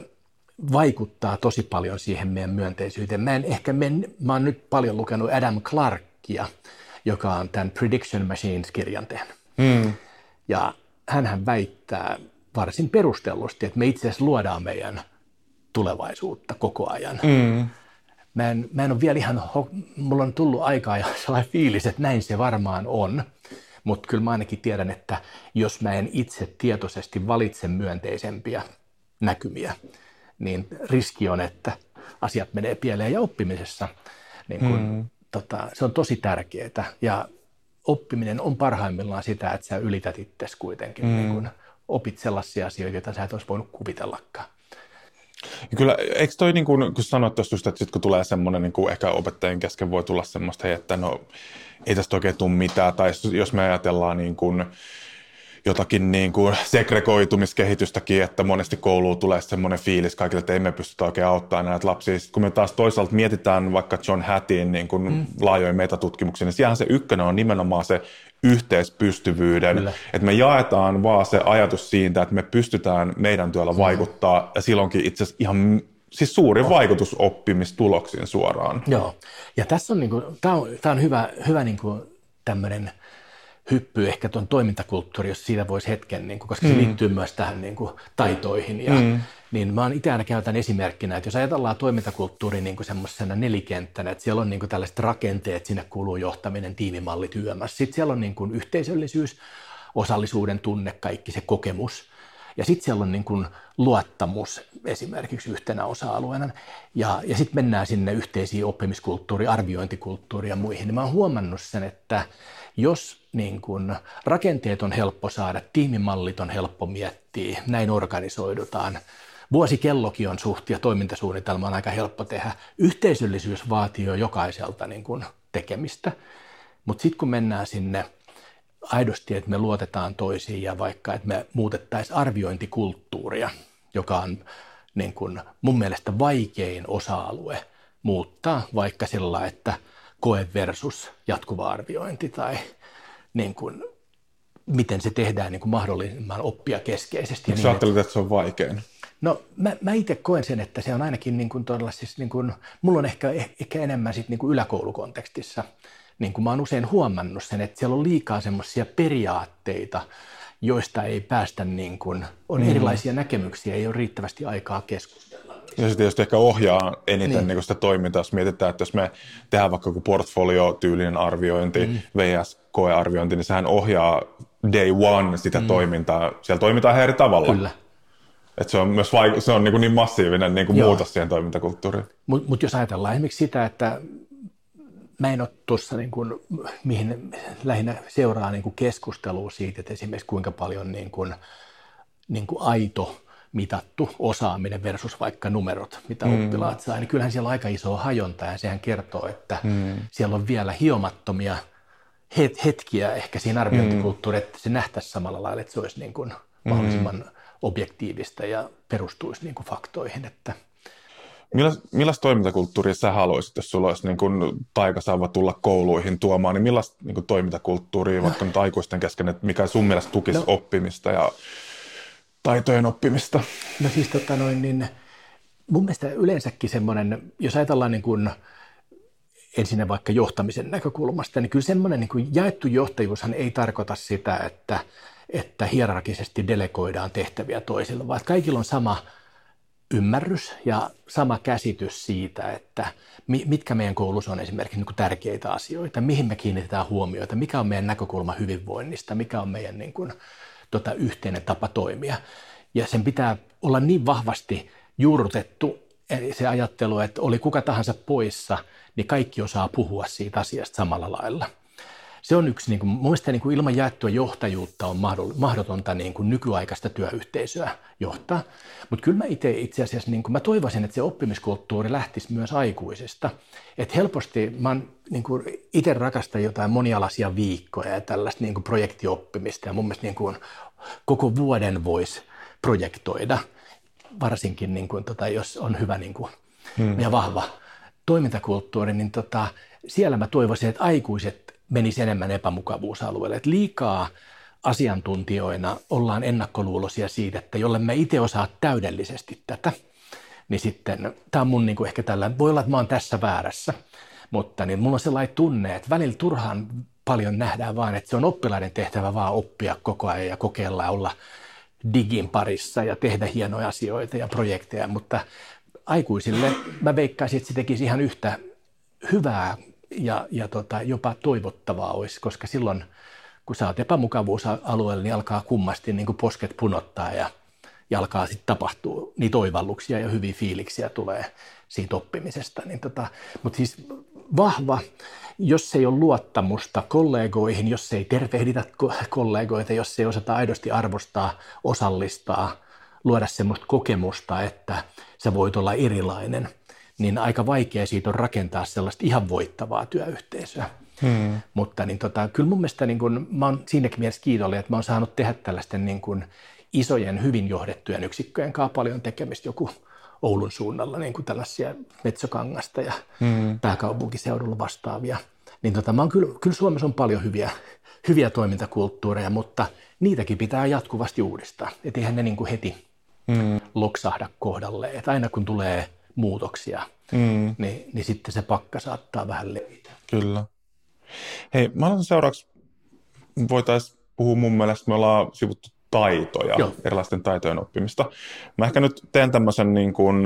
vaikuttaa tosi paljon siihen meidän myönteisyyteen. Mä en ehkä, men, mä oon nyt paljon lukenut Adam Clarkia, joka on tämän Prediction Machines-kirjan tehnyt. Mm. Ja hän väittää varsin perustellusti, että me itse asiassa luodaan meidän tulevaisuutta koko ajan. Mm. Mä, en, mä en ole vielä ihan, mulla on tullut aikaa ja sellainen fiilis, että näin se varmaan on. Mutta kyllä mä ainakin tiedän, että jos mä en itse tietoisesti valitse myönteisempiä näkymiä, niin riski on, että asiat menee pieleen ja oppimisessa. Niin kun, mm. Tota, se on tosi tärkeää ja oppiminen on parhaimmillaan sitä, että sä ylität itsesi kuitenkin. Mm. Niin kun opit sellaisia asioita, joita sä et olisi voinut kuvitellakaan. Ja kyllä, eikö toi, niin kuin, kun sanoit tuossa just, että sit kun tulee semmoinen, niin kuin ehkä opettajien kesken voi tulla semmoista, hei, että no ei tästä oikein tule mitään, tai jos me ajatellaan niin kuin, jotakin niin kuin segregoitumiskehitystäkin, että monesti kouluun tulee semmoinen fiilis kaikille, että ei me pystytä oikein auttamaan näitä lapsia. Sitten kun me taas toisaalta mietitään vaikka John Hattin niin kuin mm. laajoja metatutkimuksia, niin siellähän se ykkönen on nimenomaan se yhteispystyvyyden, Kyllä. että me jaetaan vaan se ajatus siitä, että me pystytään meidän työllä vaikuttaa, mm. ja silloinkin itse asiassa ihan siis suuri vaikutus oppimistuloksiin suoraan. Joo, ja tässä on, niin kuin, tämä on, tämä on hyvä, hyvä niin kuin tämmöinen hyppy ehkä tuon toimintakulttuuri, jos siitä voisi hetken, niin kuin, koska mm. se liittyy myös tähän niin kuin, taitoihin. Ja, mm. Niin mä oon itse aina käytän esimerkkinä, että jos ajatellaan toimintakulttuuri niin kuin semmoisena nelikenttänä, että siellä on niin kuin tällaiset rakenteet, sinne kuuluu johtaminen, tiimimallit, YMS. Sitten siellä on niin kuin yhteisöllisyys, osallisuuden tunne, kaikki se kokemus. Ja sitten siellä on niin kuin luottamus esimerkiksi yhtenä osa-alueena. Ja, ja sitten mennään sinne yhteisiin oppimiskulttuuri, arviointikulttuuri ja muihin. Niin mä oon huomannut sen, että jos niin kun, rakenteet on helppo saada, tiimimallit on helppo miettiä, näin organisoidutaan, vuosikellokin on suht ja toimintasuunnitelma on aika helppo tehdä. Yhteisöllisyys vaatii jo jokaiselta niin kun, tekemistä, mutta sitten kun mennään sinne aidosti, että me luotetaan toisiin ja vaikka, että me muutettaisiin arviointikulttuuria, joka on niin kun, mun mielestä vaikein osa-alue muuttaa, vaikka sillä, että – koe versus jatkuva arviointi tai niin kuin, miten se tehdään niin kuin mahdollisimman oppia keskeisesti. Niin, ajattelet, että se on vaikein? No mä, mä itse koen sen, että se on ainakin niin kuin todella siis niin kuin, mulla on ehkä, ehkä enemmän sit niin kuin yläkoulukontekstissa, niin kuin mä oon usein huomannut sen, että siellä on liikaa semmoisia periaatteita, joista ei päästä niin kuin, on mm. erilaisia näkemyksiä, ei ole riittävästi aikaa keskustella. Ja se tietysti ehkä ohjaa eniten niin. Niin sitä toimintaa, jos mietitään, että jos me tehdään vaikka joku portfolio-tyylinen arviointi, mm. VS-koearviointi, niin sehän ohjaa day one sitä mm. toimintaa. Siellä toimitaan eri tavalla. Kyllä. Et se on myös vaik- se on niin, kuin niin massiivinen niin kuin muutos siihen toimintakulttuuriin. Mutta mut jos ajatellaan esimerkiksi sitä, että mä en ole tuossa, niin kuin, mihin lähinnä seuraa niin kuin keskustelua siitä, että esimerkiksi kuinka paljon niin kuin, niin kuin aito mitattu osaaminen versus vaikka numerot, mitä mm. oppilaat saa, niin kyllähän siellä on aika iso hajonta ja sehän kertoo, että mm. siellä on vielä hiomattomia het- hetkiä ehkä siinä arviointikulttuurissa, että se nähtäisi samalla lailla, että se olisi niin kuin mahdollisimman mm. objektiivista ja perustuisi niin kuin faktoihin, että millaista toimintakulttuuria sä haluaisit, jos sulla olisi niin kuin taikasauva tulla kouluihin tuomaan, niin millaista niin kuin toimintakulttuuria no. vaikka nyt aikuisten kesken, että mikä sun mielestä tukisi no. oppimista ja taitojen oppimista? No siis tota noin, niin mun mielestä yleensäkin semmoinen, jos ajatellaan niin kuin ensin vaikka johtamisen näkökulmasta, niin kyllä semmoinen niin kuin jaettu johtajuushan ei tarkoita sitä, että, että hierarkisesti delegoidaan tehtäviä toisille, vaan kaikilla on sama ymmärrys ja sama käsitys siitä, että mitkä meidän koulussa on esimerkiksi niin tärkeitä asioita, mihin me kiinnitetään huomioita, mikä on meidän näkökulma hyvinvoinnista, mikä on meidän niin kuin, tota, yhteinen tapa toimia. Ja sen pitää olla niin vahvasti juurrutettu se ajattelu, että oli kuka tahansa poissa, niin kaikki osaa puhua siitä asiasta samalla lailla. Se on yksi, niin kuin, mun mielestä niin kuin ilman jaettua johtajuutta on mahdotonta niin kuin nykyaikaista työyhteisöä johtaa. Mutta kyllä mä itse itse asiassa, niin kuin mä toivoisin, että se oppimiskulttuuri lähtisi myös aikuisista. Että helposti mä niin kuin itse rakastan jotain monialaisia viikkoja ja tällaista niin kuin projektioppimista ja mun mielestä niin kuin koko vuoden voisi projektoida, varsinkin niin kuin, tota, jos on hyvä niin kuin, hmm. ja vahva toimintakulttuuri, niin tota, siellä mä toivoisin, että aikuiset menisi enemmän epämukavuusalueelle. Että liikaa asiantuntijoina ollaan ennakkoluuloisia siitä, että jolle me itse osaa täydellisesti tätä, niin sitten tämä on mun niin kuin ehkä tällä, voi olla, että mä oon tässä väärässä, mutta niin mulla on sellainen tunne, että välillä turhaan paljon nähdään vaan, että se on oppilaiden tehtävä vaan oppia koko ajan ja kokeilla ja olla digin parissa ja tehdä hienoja asioita ja projekteja, mutta aikuisille mä veikkaisin, että se tekisi ihan yhtä hyvää ja, ja tota, jopa toivottavaa olisi, koska silloin kun sä oot epämukavuusalueella, niin alkaa kummasti niin kuin posket punottaa ja, ja alkaa sitten tapahtua niitä oivalluksia ja hyviä fiiliksiä tulee siitä oppimisesta. Niin tota, mutta siis vahva, jos ei ole luottamusta kollegoihin, jos ei tervehditä kollegoita, jos ei osata aidosti arvostaa, osallistaa, luoda semmoista kokemusta, että sä voit olla erilainen, niin aika vaikea siitä on rakentaa sellaista ihan voittavaa työyhteisöä. Hmm. Mutta niin tota, kyllä mun mielestä niin kun, mä oon siinäkin mielessä kiitollinen, että mä oon saanut tehdä tällaisten niin kun, isojen, hyvin johdettujen yksikköjen kanssa paljon tekemistä. Joku Oulun suunnalla niin kuin tällaisia Metsokangasta ja hmm. pääkaupunkiseudulla vastaavia. Niin tota, mä oon kyllä, kyllä Suomessa on paljon hyviä, hyviä toimintakulttuureja, mutta niitäkin pitää jatkuvasti uudistaa. Että eihän ne niin kuin heti hmm. loksahda kohdalleen. Että aina kun tulee muutoksia, hmm. niin, niin sitten se pakka saattaa vähän levitä. Kyllä. Hei, mä olen seuraavaksi, voitaisiin puhua mun mielestä, me ollaan sivuttu taitoja, Joo. erilaisten taitojen oppimista. Mä ehkä nyt teen tämmöisen niin kuin,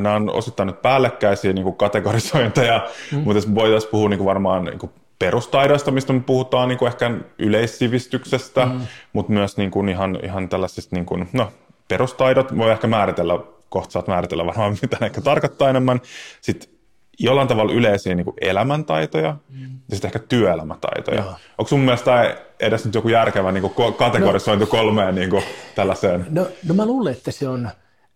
nämä on osittain nyt päällekkäisiä niin kuin kategorisointeja, mm. mutta voitaisiin puhua niin kuin varmaan niin kuin perustaidoista, mistä me puhutaan niin kuin ehkä yleissivistyksestä, mm. mutta myös niin kuin ihan, ihan tällaisista, niin kuin, no, perustaidot voi ehkä määritellä, kohta saat määritellä varmaan, mitä ne ehkä tarkoittaa enemmän. Sitten jollain tavalla yleisiä niin elämäntaitoja mm. ja sitten ehkä työelämätaitoja. Joo. Onko sun mielestä edes nyt joku järkevä niin kuin kategorisointi no, kolmeen niin kuin tällaiseen? No, no mä luulen, että se on,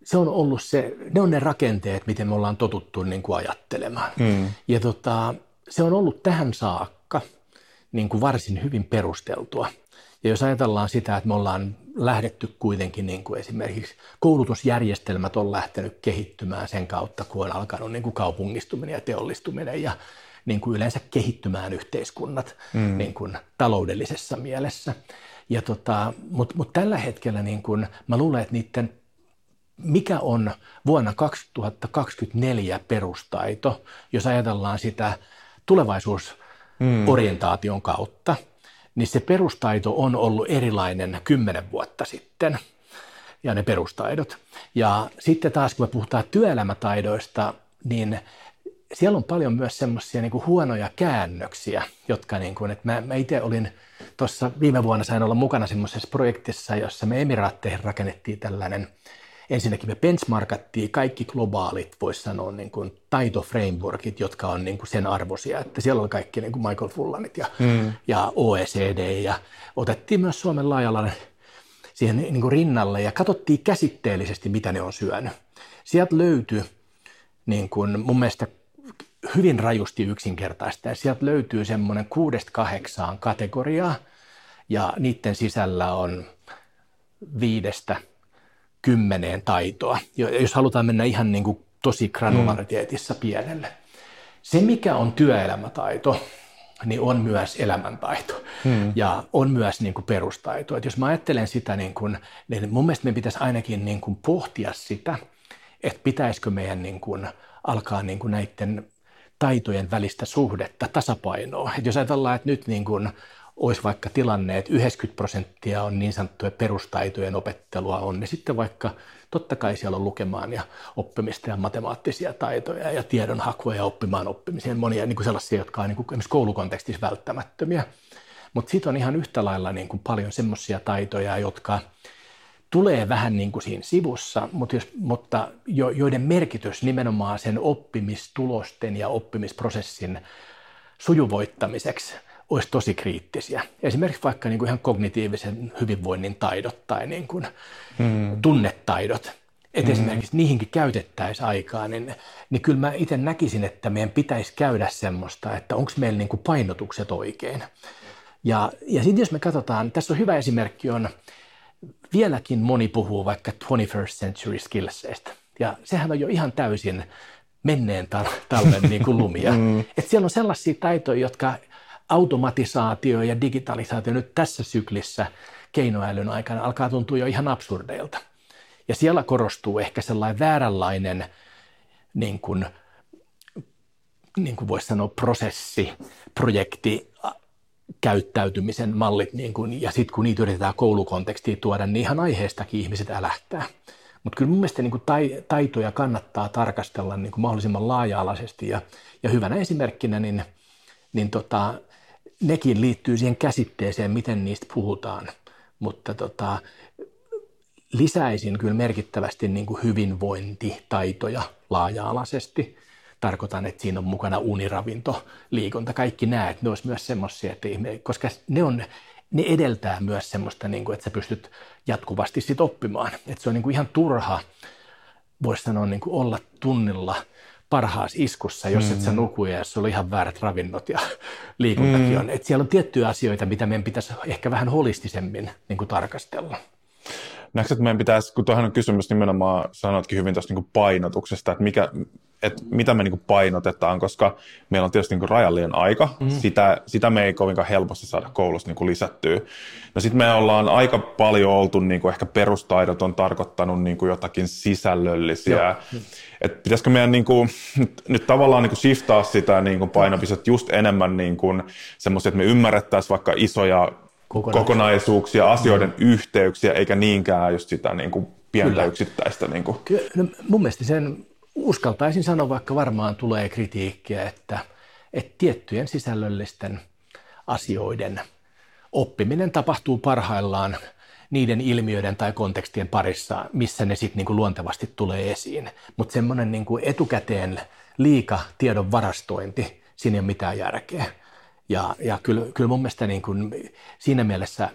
se on ollut se, ne on ne rakenteet, miten me ollaan totuttu niin kuin ajattelemaan. Mm. Ja tota, se on ollut tähän saakka niin kuin varsin hyvin perusteltua. Ja jos ajatellaan sitä, että me ollaan lähdetty kuitenkin niin kuin esimerkiksi koulutusjärjestelmät on lähtenyt kehittymään sen kautta, kun on alkanut niin kuin kaupungistuminen ja teollistuminen ja niin kuin yleensä kehittymään yhteiskunnat mm. niin kuin taloudellisessa mielessä. Ja tota, Mutta mut tällä hetkellä niin kuin, mä luulen, että niiden mikä on vuonna 2024 perustaito, jos ajatellaan sitä tulevaisuusorientaation kautta – niin se perustaito on ollut erilainen kymmenen vuotta sitten ja ne perustaidot. Ja sitten taas kun me puhutaan työelämätaidoista, niin siellä on paljon myös semmoisia niin huonoja käännöksiä, jotka niin kuin, että mä, mä itse olin tuossa viime vuonna sain olla mukana semmoisessa projektissa, jossa me Emiraatteihin rakennettiin tällainen – ensinnäkin me benchmarkattiin kaikki globaalit, voisi sanoa, niin kuin taitoframeworkit, jotka on niin kuin sen arvoisia, että siellä on kaikki niin kuin Michael Fullanit ja, mm. ja OECD ja otettiin myös Suomen laajalla siihen niin kuin rinnalle ja katsottiin käsitteellisesti, mitä ne on syönyt. Sieltä löytyi niin kuin mun mielestä hyvin rajusti yksinkertaista ja sieltä löytyy semmoinen kuudesta kahdeksaan kategoriaa ja niiden sisällä on viidestä – kymmeneen taitoa, jos halutaan mennä ihan niin kuin tosi granulariteetissa mm. pienelle. Se, mikä on työelämätaito, niin on myös elämäntaito hmm. ja on myös niin kuin perustaito. Et jos mä ajattelen sitä, niin, kuin, niin mun mielestä meidän pitäisi ainakin niin kuin pohtia sitä, että pitäisikö meidän niin kuin alkaa niin kuin näiden taitojen välistä suhdetta, tasapainoa. Et jos ajatellaan, että nyt niin kuin olisi vaikka tilanne, että 90 prosenttia on niin sanottuja perustaitojen opettelua on, niin sitten vaikka totta kai siellä on lukemaan ja oppimista ja matemaattisia taitoja ja tiedonhakua ja oppimaan oppimiseen, monia niin kuin sellaisia, jotka on niin kuin esimerkiksi koulukontekstissa välttämättömiä. Mutta sitten on ihan yhtä lailla niin kuin paljon semmoisia taitoja, jotka tulee vähän niin kuin siinä sivussa, mutta, jos, mutta jo, joiden merkitys nimenomaan sen oppimistulosten ja oppimisprosessin sujuvoittamiseksi – olisi tosi kriittisiä. Esimerkiksi vaikka niin kuin ihan kognitiivisen hyvinvoinnin taidot tai niin kuin hmm. tunnetaidot. Että hmm. esimerkiksi niihinkin käytettäisiin aikaa, niin, niin kyllä mä itse näkisin, että meidän pitäisi käydä semmoista, että onko meillä niin kuin painotukset oikein. Ja, ja sitten jos me katsotaan, tässä on hyvä esimerkki on, vieläkin moni puhuu vaikka 21st century skillsista. Ja sehän on jo ihan täysin menneen talven niin kuin lumia. mm. Et siellä on sellaisia taitoja, jotka automatisaatio ja digitalisaatio nyt tässä syklissä keinoälyn aikana alkaa tuntua jo ihan absurdeilta. Ja siellä korostuu ehkä sellainen vääränlainen, niin kuin, niin kuin voisi sanoa, prosessi, projekti, käyttäytymisen mallit, niin kuin, ja sitten kun niitä yritetään koulukontekstiin tuoda, niin ihan aiheestakin ihmiset älähtää. Mutta kyllä mun mielestä niin kuin taitoja kannattaa tarkastella niin kuin mahdollisimman laaja-alaisesti, ja, ja hyvänä esimerkkinä, niin, niin tota, nekin liittyy siihen käsitteeseen, miten niistä puhutaan, mutta tota, lisäisin kyllä merkittävästi niin kuin hyvinvointitaitoja laaja-alaisesti. Tarkoitan, että siinä on mukana uniravinto, liikunta, kaikki nämä, että ne olisi myös semmoisia, että ihme, koska ne, on, ne edeltää myös semmoista, niin kuin, että sä pystyt jatkuvasti sit oppimaan. Että se on niin kuin ihan turha, voisi sanoa, niin kuin olla tunnilla parhaassa iskussa, jos et sä mm. nuku ja jos sulla on ihan väärät ravinnot ja liikuntakin mm. on. Että siellä on tiettyjä asioita, mitä meidän pitäisi ehkä vähän holistisemmin niin kuin tarkastella. Näetkö, että meidän pitäisi, kun tuohon on kysymys nimenomaan, sanotkin hyvin tuosta niin painotuksesta, että, mikä, että mitä me niin painotetaan, koska meillä on tietysti niin rajallinen aika, mm. sitä, sitä me ei kovinkaan helposti saada koulussa niin lisättyä. No sitten me ollaan aika paljon oltu, niin kuin ehkä perustaidot on tarkoittanut niin kuin jotakin sisällöllisiä, että pitäisikö meidän niin kuin, nyt, nyt tavallaan niin kuin shiftaa sitä niin kuin painopistettä just enemmän niin kuin semmoisia, että me ymmärrettäisiin vaikka isoja kokonaisuuksia, asioiden mm. yhteyksiä, eikä niinkään just sitä niin kuin pientä Kyllä. yksittäistä. Niin kuin. Kyllä, no mun mielestä sen uskaltaisin sanoa, vaikka varmaan tulee kritiikkiä, että, että tiettyjen sisällöllisten asioiden oppiminen tapahtuu parhaillaan niiden ilmiöiden tai kontekstien parissa, missä ne sitten niin luontevasti tulee esiin. Mutta semmoinen niin etukäteen liika tiedon varastointi, siinä ei ole mitään järkeä. Ja, ja kyllä, kyllä mun mielestä niin kuin siinä mielessä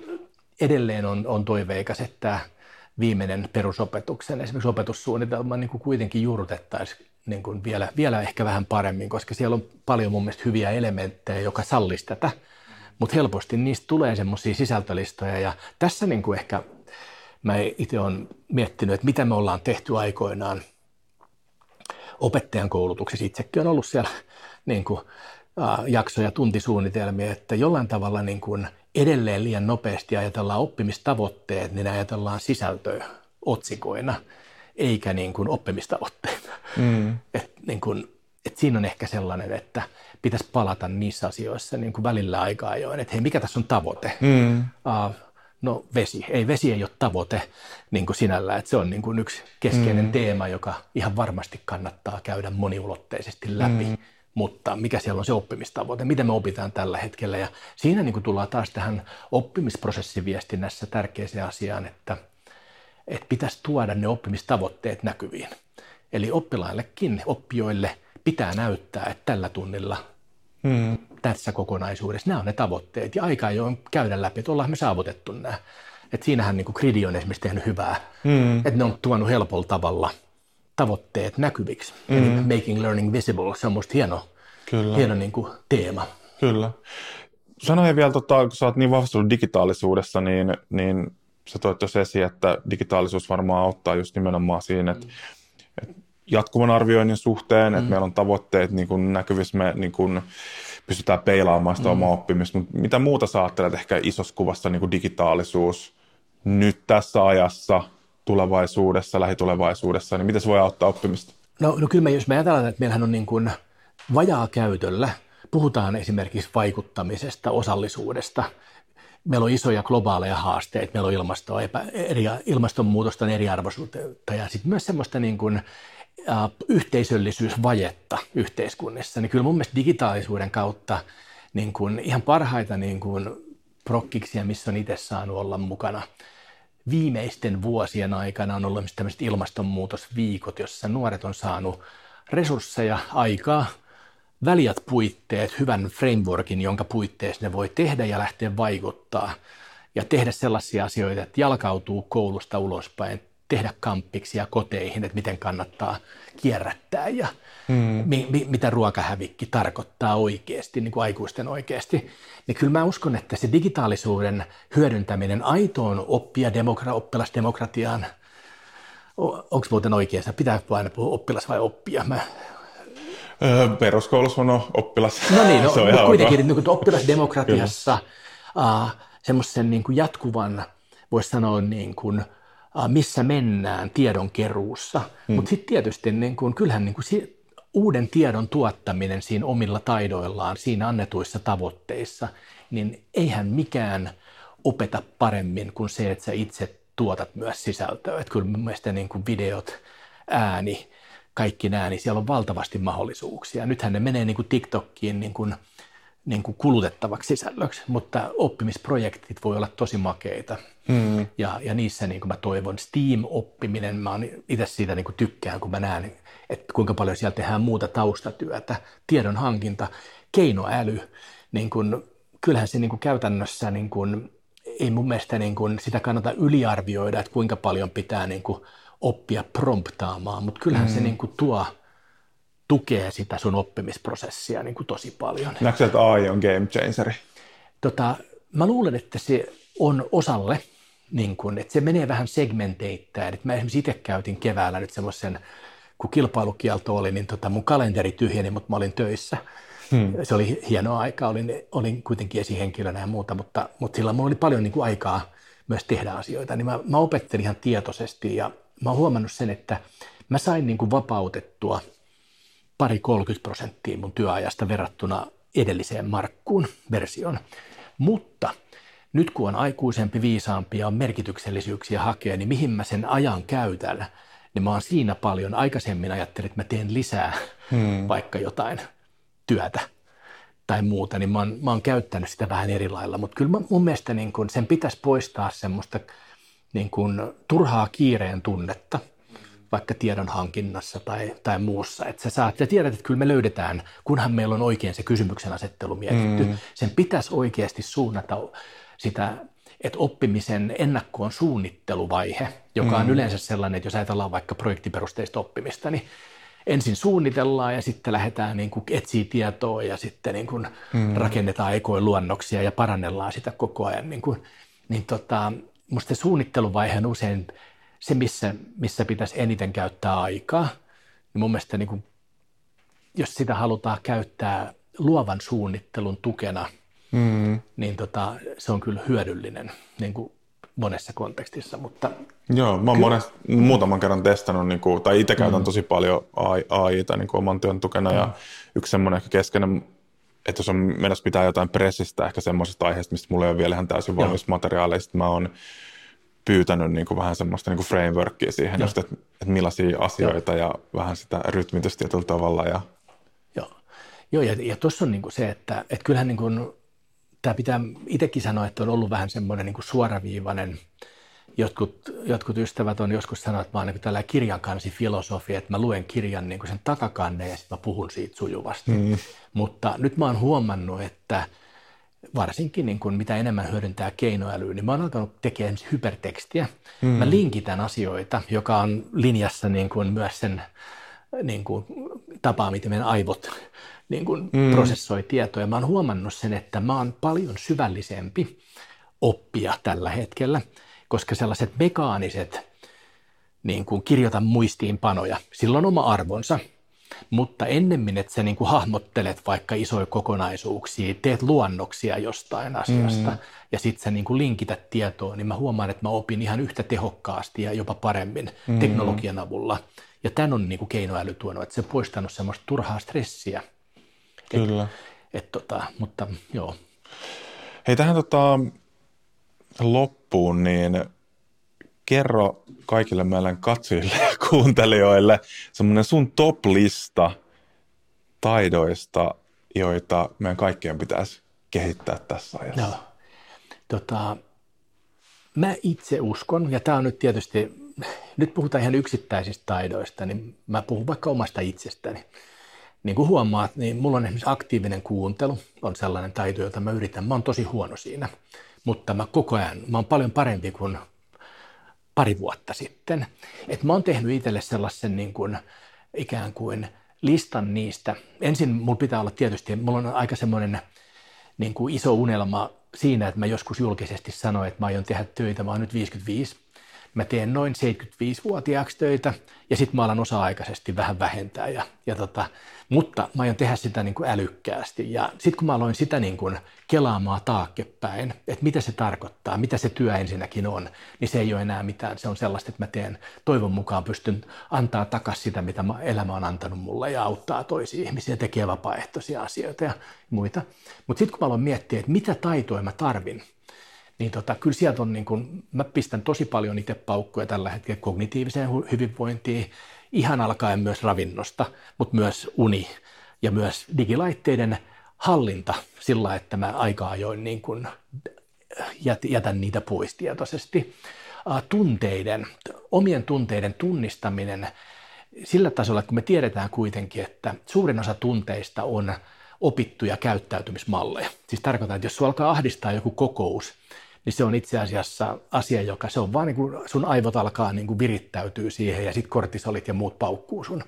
edelleen on, on toiveikas, että viimeinen perusopetuksen esimerkiksi opetussuunnitelma niin kuin kuitenkin juurrutettaisiin niin kuin vielä, vielä ehkä vähän paremmin, koska siellä on paljon mun mielestä hyviä elementtejä, joka sallisi tätä, mutta helposti niistä tulee semmoisia sisältölistoja ja tässä niin kuin ehkä mä itse olen miettinyt, että mitä me ollaan tehty aikoinaan opettajan koulutuksessa. Itsekin on ollut siellä niin kuin jaksoja, tuntisuunnitelmia, että jollain tavalla niin kuin edelleen liian nopeasti ajatellaan oppimistavoitteet, niin ajatellaan sisältöä otsikoina, eikä niin kuin oppimistavoitteita. Mm. Et niin kuin, et siinä on ehkä sellainen, että pitäisi palata niissä asioissa niin kuin välillä aikaa ajoin, että hei, mikä tässä on tavoite? Mm. Uh, no vesi. Ei, vesi ei ole tavoite niin kuin sinällä, että se on niin kuin yksi keskeinen mm. teema, joka ihan varmasti kannattaa käydä moniulotteisesti läpi. Mm mutta mikä siellä on se oppimistavoite, miten me opitaan tällä hetkellä. Ja siinä niin kuin tullaan taas tähän oppimisprosessiviestinnässä tärkeäseen asiaan, että, että pitäisi tuoda ne oppimistavoitteet näkyviin. Eli oppilaillekin, oppijoille pitää näyttää, että tällä tunnilla hmm. tässä kokonaisuudessa nämä on ne tavoitteet. Ja aika ole käydä läpi, että ollaan me saavutettu nämä. Että siinähän niin kuin Gridi on esimerkiksi tehnyt hyvää, hmm. että ne on tuonut helpolla tavalla – tavoitteet näkyviksi. Mm. Eli making learning visible, se on musta hieno, Kyllä. hieno niin kuin teema. Kyllä. Sanoin vielä, tota, kun sä oot niin vahvistunut digitaalisuudessa, niin, niin sä toit tuossa esiin, että digitaalisuus varmaan auttaa just nimenomaan siinä, että, mm. että jatkuvan arvioinnin suhteen, mm. että meillä on tavoitteet niin kuin näkyvissä, me niin kuin pystytään peilaamaan sitä mm. omaa oppimista, mutta mitä muuta sä ajattelet ehkä isossa kuvassa niin kuin digitaalisuus nyt tässä ajassa – tulevaisuudessa, lähitulevaisuudessa, niin miten se voi auttaa oppimista? No, no kyllä me, jos me ajatellaan, että meillähän on niin kuin vajaa käytöllä, puhutaan esimerkiksi vaikuttamisesta, osallisuudesta, meillä on isoja globaaleja haasteita, meillä on ilmasto, epä, eri, ilmastonmuutosta, eriarvoisuutta ja sitten myös semmoista niin kuin, äh, yhteisöllisyysvajetta yhteiskunnissa, niin kyllä mun mielestä digitaalisuuden kautta niin kuin ihan parhaita niin kuin prokkiksia, missä on itse saanut olla mukana – viimeisten vuosien aikana on ollut tämmöiset ilmastonmuutosviikot, jossa nuoret on saanut resursseja, aikaa, väliät puitteet, hyvän frameworkin, jonka puitteissa ne voi tehdä ja lähteä vaikuttaa. Ja tehdä sellaisia asioita, että jalkautuu koulusta ulospäin, tehdä kamppiksi ja koteihin, että miten kannattaa kierrättää ja mm. mi, mi, mitä ruokahävikki tarkoittaa oikeasti, niin kuin aikuisten oikeasti. Niin kyllä mä uskon, että se digitaalisuuden hyödyntäminen aitoon oppia demokra, oppilasdemokratiaan, onko muuten oikeassa, pitääkö aina puhua oppilas vai oppia? Mä, öö, peruskoulussa on oppilas. No niin, no, se on kuitenkin niin oppilasdemokratiassa uh, semmoisen niin jatkuvan, voisi sanoa niin kuin, missä mennään tiedonkeruussa. Hmm. Mutta sitten tietysti niin kun, kyllähän niin kun, uuden tiedon tuottaminen siinä omilla taidoillaan, siinä annetuissa tavoitteissa, niin eihän mikään opeta paremmin kuin se, että sä itse tuotat myös sisältöä. Että kyllä mun mielestä niin kuin videot, ääni, kaikki nämä, niin siellä on valtavasti mahdollisuuksia. Nythän ne menee niin kuin TikTokkiin niin kuin, niin kuin kulutettavaksi sisällöksi, mutta oppimisprojektit voi olla tosi makeita. Mm. Ja, ja niissä niin kuin mä toivon, Steam-oppiminen, mä itse siitä niin kuin tykkään, kun mä näen, että kuinka paljon siellä tehdään muuta taustatyötä, tiedon hankinta, keinoäly, niin kuin, kyllähän se niin kuin käytännössä niin kuin, ei mun mielestä niin kuin sitä kannata yliarvioida, että kuinka paljon pitää niin kuin oppia promptaamaan, mutta kyllähän mm. se niin kuin tuo, tukee sitä sun oppimisprosessia niin kuin tosi paljon. Näetkö että AI on game changeri? Tota, mä luulen, että se on osalle, niin kuin, että se menee vähän segmenteittäin. Mä esimerkiksi itse käytin keväällä nyt semmoisen, kun kilpailukielto oli, niin tota mun kalenteri tyhjeni, mutta mä olin töissä. Hmm. Se oli hieno aika, olin, olin kuitenkin esihenkilönä ja muuta, mutta, mutta sillä mulla oli paljon niin kuin aikaa myös tehdä asioita. Niin mä, mä opettelin ihan tietoisesti ja mä oon huomannut sen, että mä sain niin kuin vapautettua pari 30 prosenttia mun työajasta verrattuna edelliseen Markkuun versioon. Mutta nyt kun on aikuisempi, viisaampi ja on merkityksellisyyksiä hakea, niin mihin mä sen ajan käytän, niin mä oon siinä paljon. Aikaisemmin ajattelin, että mä teen lisää hmm. vaikka jotain työtä tai muuta, niin mä oon, mä oon käyttänyt sitä vähän eri lailla. Mutta kyllä mun mielestä niin kun sen pitäisi poistaa semmoista niin kun turhaa kiireen tunnetta vaikka tiedon hankinnassa tai, tai muussa. Että sä, saat, sä tiedät, että kyllä me löydetään, kunhan meillä on oikein se kysymyksen asettelu mietitty. Mm. Sen pitäisi oikeasti suunnata sitä, että oppimisen ennakkoon suunnitteluvaihe, joka on mm. yleensä sellainen, että jos ajatellaan vaikka projektiperusteista oppimista, niin ensin suunnitellaan ja sitten lähdetään niin kuin etsiä tietoa ja sitten niin kuin mm. rakennetaan ekoiluonnoksia ja parannellaan sitä koko ajan. Niin, kuin, niin tota, musta se suunnitteluvaihe on usein se, missä, missä pitäisi eniten käyttää aikaa. Niin mun mielestä niin kuin, jos sitä halutaan käyttää luovan suunnittelun tukena, mm. niin tota, se on kyllä hyödyllinen niin kuin monessa kontekstissa. Mutta Joo, mä oon kyllä... mones, muutaman kerran testannut, niin kuin, tai itse käytän mm. tosi paljon AIta niin kuin oman työn tukena, mm. ja yksi semmoinen ehkä keskeinen että jos on menossa pitää jotain pressistä, ehkä semmoisesta aiheesta, mistä mulla ei ole vielä ihan täysin valmis mä oon pyytänyt niin kuin vähän semmoista niin kuin frameworkia siihen, just, että, että millaisia asioita Joo. ja vähän sitä rytmitystä tietyllä tavalla. Ja... Joo, Joo ja, ja tuossa on niin kuin se, että, että kyllähän niin kuin, tämä pitää itsekin sanoa, että on ollut vähän semmoinen niin kuin suoraviivainen, jotkut, jotkut ystävät on joskus sanonut, että mä oon niin tällä kirjankansi filosofi, että mä luen kirjan niin kuin sen takakanne ja sitten mä puhun siitä sujuvasti. Mm. Mutta nyt mä oon huomannut, että varsinkin niin kuin mitä enemmän hyödyntää keinoälyä, niin mä oon alkanut tekemään hypertekstiä. Mm. Mä linkitän asioita, joka on linjassa niin kuin myös sen niin kuin, tapaa, miten meidän aivot niin kuin mm. prosessoi tietoja. Mä oon huomannut sen, että mä oon paljon syvällisempi oppia tällä hetkellä, koska sellaiset mekaaniset niin kuin kirjoitan muistiinpanoja, sillä on oma arvonsa – mutta ennemmin, että sä niin kuin hahmottelet vaikka isoja kokonaisuuksia, teet luonnoksia jostain asiasta mm. ja sitten sä niin kuin linkität tietoa, niin mä huomaan, että mä opin ihan yhtä tehokkaasti ja jopa paremmin mm. teknologian avulla. Ja tämän on niin kuin keinoäly tuonut, että se on poistanut semmoista turhaa stressiä. Kyllä. Et, et tota, mutta joo. Hei tähän tota, loppuun, niin kerro kaikille meidän katsojille ja kuuntelijoille semmoinen sun top-lista taidoista, joita meidän kaikkien pitäisi kehittää tässä ajassa. No, tota, mä itse uskon, ja tämä on nyt tietysti, nyt puhutaan ihan yksittäisistä taidoista, niin mä puhun vaikka omasta itsestäni. Niin kuin huomaat, niin mulla on esimerkiksi aktiivinen kuuntelu, on sellainen taito, jota mä yritän. Mä oon tosi huono siinä, mutta mä koko ajan, mä oon paljon parempi kuin pari vuotta sitten. Et mä oon tehnyt itselle sellaisen niin kuin, ikään kuin listan niistä. Ensin mulla pitää olla tietysti, mulla on aika semmoinen niin kuin iso unelma siinä, että mä joskus julkisesti sanoin, että mä aion tehdä töitä, mä oon nyt 55, mä teen noin 75-vuotiaaksi töitä ja sitten mä alan osa-aikaisesti vähän vähentää. Ja, ja tota, mutta mä aion tehdä sitä niin kuin älykkäästi ja sitten kun mä aloin sitä niin kuin kelaamaan taakkepäin, että mitä se tarkoittaa, mitä se työ ensinnäkin on, niin se ei ole enää mitään. Se on sellaista, että mä teen toivon mukaan pystyn antaa takaisin sitä, mitä elämä on antanut mulle ja auttaa toisia ihmisiä, tekee vapaaehtoisia asioita ja muita. Mutta sitten kun mä aloin miettiä, että mitä taitoja mä tarvin, niin tota, kyllä sieltä on, niin kun, mä pistän tosi paljon itse paukkuja tällä hetkellä kognitiiviseen hyvinvointiin, ihan alkaen myös ravinnosta, mutta myös uni ja myös digilaitteiden hallinta sillä, että mä aika ajoin niin kun jätän niitä pois tietoisesti. Tunteiden, omien tunteiden tunnistaminen sillä tasolla, kun me tiedetään kuitenkin, että suurin osa tunteista on opittuja käyttäytymismalleja. Siis tarkoitan, että jos sinua alkaa ahdistaa joku kokous, niin se on itse asiassa asia, joka se on vaan niin kuin sun aivot alkaa niin kuin virittäytyy siihen ja sitten kortisolit ja muut paukkuu sun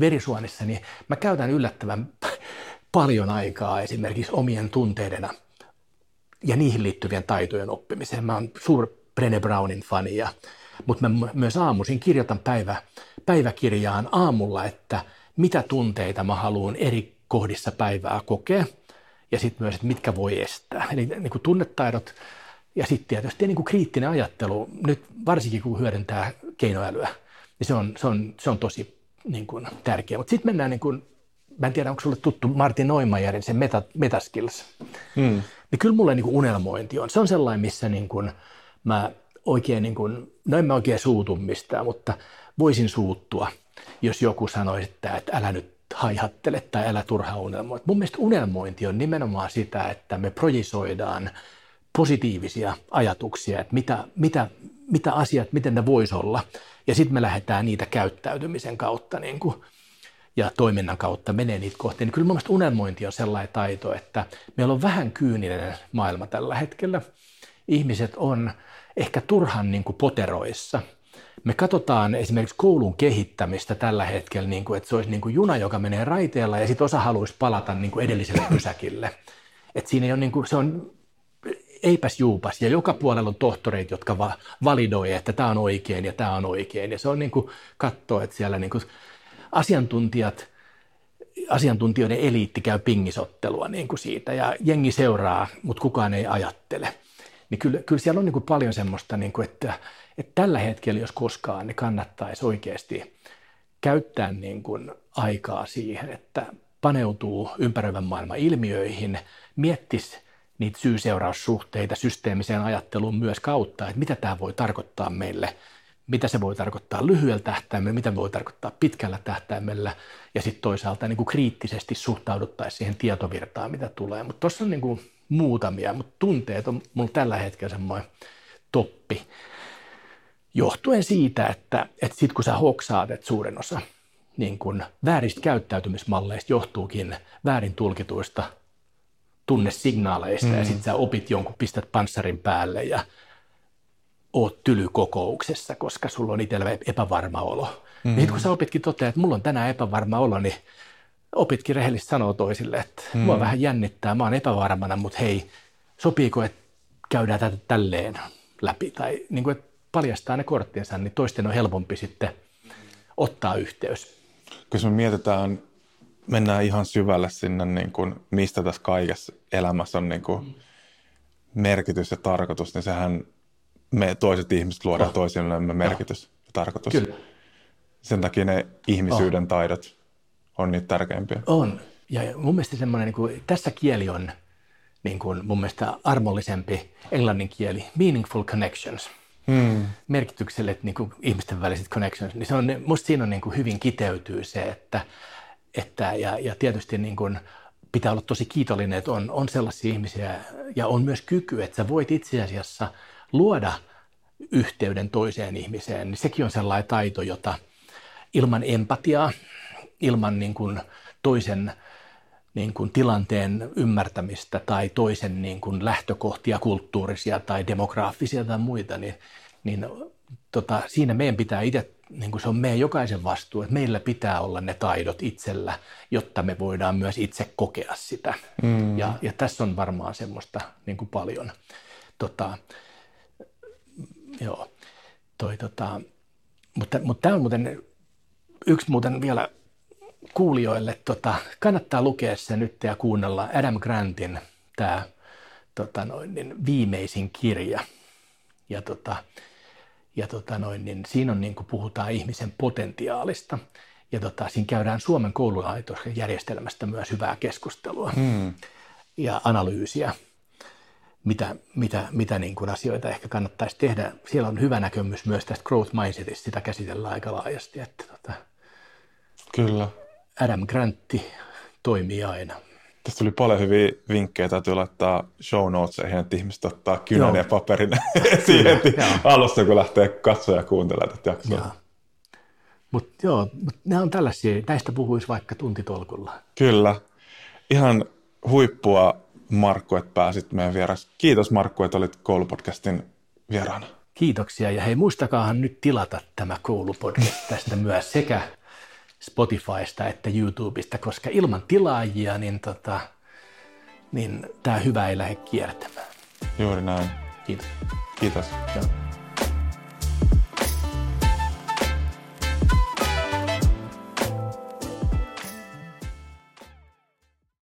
verisuonissa, niin mä käytän yllättävän paljon aikaa esimerkiksi omien tunteidena ja niihin liittyvien taitojen oppimiseen. Mä oon suur Brené Brownin fani, mutta mä myös aamuisin kirjoitan päivä, päiväkirjaan aamulla, että mitä tunteita mä haluan eri kohdissa päivää kokea, ja sitten myös, että mitkä voi estää. Eli niin kuin tunnetaidot ja sitten tietysti niin kuin kriittinen ajattelu, nyt varsinkin kun hyödyntää keinoälyä, niin se on, se on, se on tosi niin kuin, tärkeä. Mutta sitten mennään, niin kuin, mä en tiedä onko sulle tuttu Martin Neumayerin se meta, Metaskills, mm. niin kyllä mulle niin kuin unelmointi on. Se on sellainen, missä niin kuin, mä oikein, niin kuin, no en mä oikein suutu mistään, mutta voisin suuttua, jos joku sanoisi, että, että älä nyt haihattele tai älä turha unelmoi. Mun mielestä unelmointi on nimenomaan sitä, että me projisoidaan positiivisia ajatuksia, että mitä, mitä, mitä asiat, miten ne voisi olla. Ja sitten me lähdetään niitä käyttäytymisen kautta niin kuin, ja toiminnan kautta menee niitä kohti. Niin kyllä mun mielestä unelmointi on sellainen taito, että meillä on vähän kyyninen maailma tällä hetkellä. Ihmiset on ehkä turhan niin kuin poteroissa. Me katsotaan esimerkiksi koulun kehittämistä tällä hetkellä, niin kuin, että se olisi niin kuin juna, joka menee raiteella ja sitten osa haluaisi palata niin kuin edelliselle pysäkille. Et siinä ei ole, niin kuin, se on eipäs juupas. Ja joka puolella on tohtoreita, jotka va- validoi, että tämä on oikein ja tämä on oikein. Ja se on niin kuin katsoa, että siellä niin kuin asiantuntijat, asiantuntijoiden eliitti käy pingisottelua niin kuin siitä ja jengi seuraa, mutta kukaan ei ajattele. Niin kyllä, kyllä siellä on niin kuin paljon semmoista, niin kuin, että, että tällä hetkellä, jos koskaan, niin kannattaisi oikeasti käyttää niin kuin aikaa siihen, että paneutuu ympäröivän maailman ilmiöihin, miettisi niitä syy-seuraussuhteita systeemiseen ajatteluun myös kautta, että mitä tämä voi tarkoittaa meille, mitä se voi tarkoittaa lyhyellä tähtäimellä, mitä voi tarkoittaa pitkällä tähtäimellä ja sitten toisaalta niin kuin kriittisesti suhtauduttaisiin siihen tietovirtaan, mitä tulee. Mutta tuossa on niin kuin muutamia, mutta tunteet on mulla tällä hetkellä semmoinen toppi. Johtuen siitä, että, että sitten kun sä hoksaat, että suurin osa niin kun vääristä käyttäytymismalleista johtuukin väärin tulkituista tunnesignaaleista mm. ja sitten sä opit jonkun, pistät panssarin päälle ja oot tylykokouksessa, koska sulla on itsellä epävarma olo. Mm. Niin sitten kun sä opitkin toteaa, että mulla on tänään epävarma olo, niin opitkin rehellisesti sanoa toisille, että mm. mua vähän jännittää, mä oon epävarmana, mutta hei, sopiiko, että käydään tätä tälleen läpi tai niin kuin, että paljastaa ne korttinsa, niin toisten on helpompi sitten ottaa yhteys. Kun me mietitään mennään ihan syvälle sinne, niin kuin, mistä tässä kaikessa elämässä on niin kuin, merkitys ja tarkoitus, niin sehän me toiset ihmiset luodaan oh. toisillemme merkitys oh. ja tarkoitus. Kyllä. Sen takia ne ihmisyyden oh. taidot on niitä tärkeimpiä. On. Ja mun mielestä semmoinen, niin kuin, tässä kieli on niin kuin mun mielestä armollisempi englannin kieli, meaningful connections. Hmm. Merkityksellet niin kuin ihmisten väliset connections, niin se on, musta siinä on niin kuin hyvin kiteytyy se, että että, ja, ja tietysti niin kuin pitää olla tosi kiitollinen, että on, on sellaisia ihmisiä ja on myös kyky, että sä voit itse asiassa luoda yhteyden toiseen ihmiseen, niin sekin on sellainen taito, jota ilman empatiaa, ilman niin kuin toisen niin kuin tilanteen ymmärtämistä tai toisen niin kuin lähtökohtia, kulttuurisia tai demograafisia tai muita, niin, niin tota, siinä meidän pitää itse niin kuin se on meidän jokaisen vastuu, että meillä pitää olla ne taidot itsellä, jotta me voidaan myös itse kokea sitä. Mm. Ja, ja tässä on varmaan semmoista niin kuin paljon. Tota, joo. toi, tota, mutta, mutta tämä on muuten yksi muuten vielä kuulijoille, tota, kannattaa lukea se nyt ja kuunnella Adam Grantin tämä tota noin, niin viimeisin kirja. Ja, tota, ja tota noin, niin siinä on niin kuin puhutaan ihmisen potentiaalista. Ja tota, siinä käydään Suomen koululaitoksen järjestelmästä myös hyvää keskustelua hmm. ja analyysiä, mitä, mitä, mitä niin kuin asioita ehkä kannattaisi tehdä. Siellä on hyvä näkemys myös tästä growth mindsetista, sitä käsitellään aika laajasti. Että tota, Kyllä. Adam Grantti toimii aina. Tästä tuli paljon hyviä vinkkejä, täytyy laittaa show notesihin, että ihmiset ottaa kynän ja paperin siihen alussa, kun lähtee katsoa ja kuuntelemaan tätä jaksoa. Mutta joo, mut nämä on tällaisia, näistä puhuisi vaikka tuntitolkulla. Kyllä. Ihan huippua Markku, että pääsit meidän vieras. Kiitos Markku, että olit koulupodcastin vieraana. Kiitoksia ja hei muistakaahan nyt tilata tämä koulupodcast tästä myös sekä Spotifysta että YouTubesta, koska ilman tilaajia niin, tota, niin tämä hyvä ei lähde kiertämään. Juuri näin. Kiitos. Kiitos. Joo.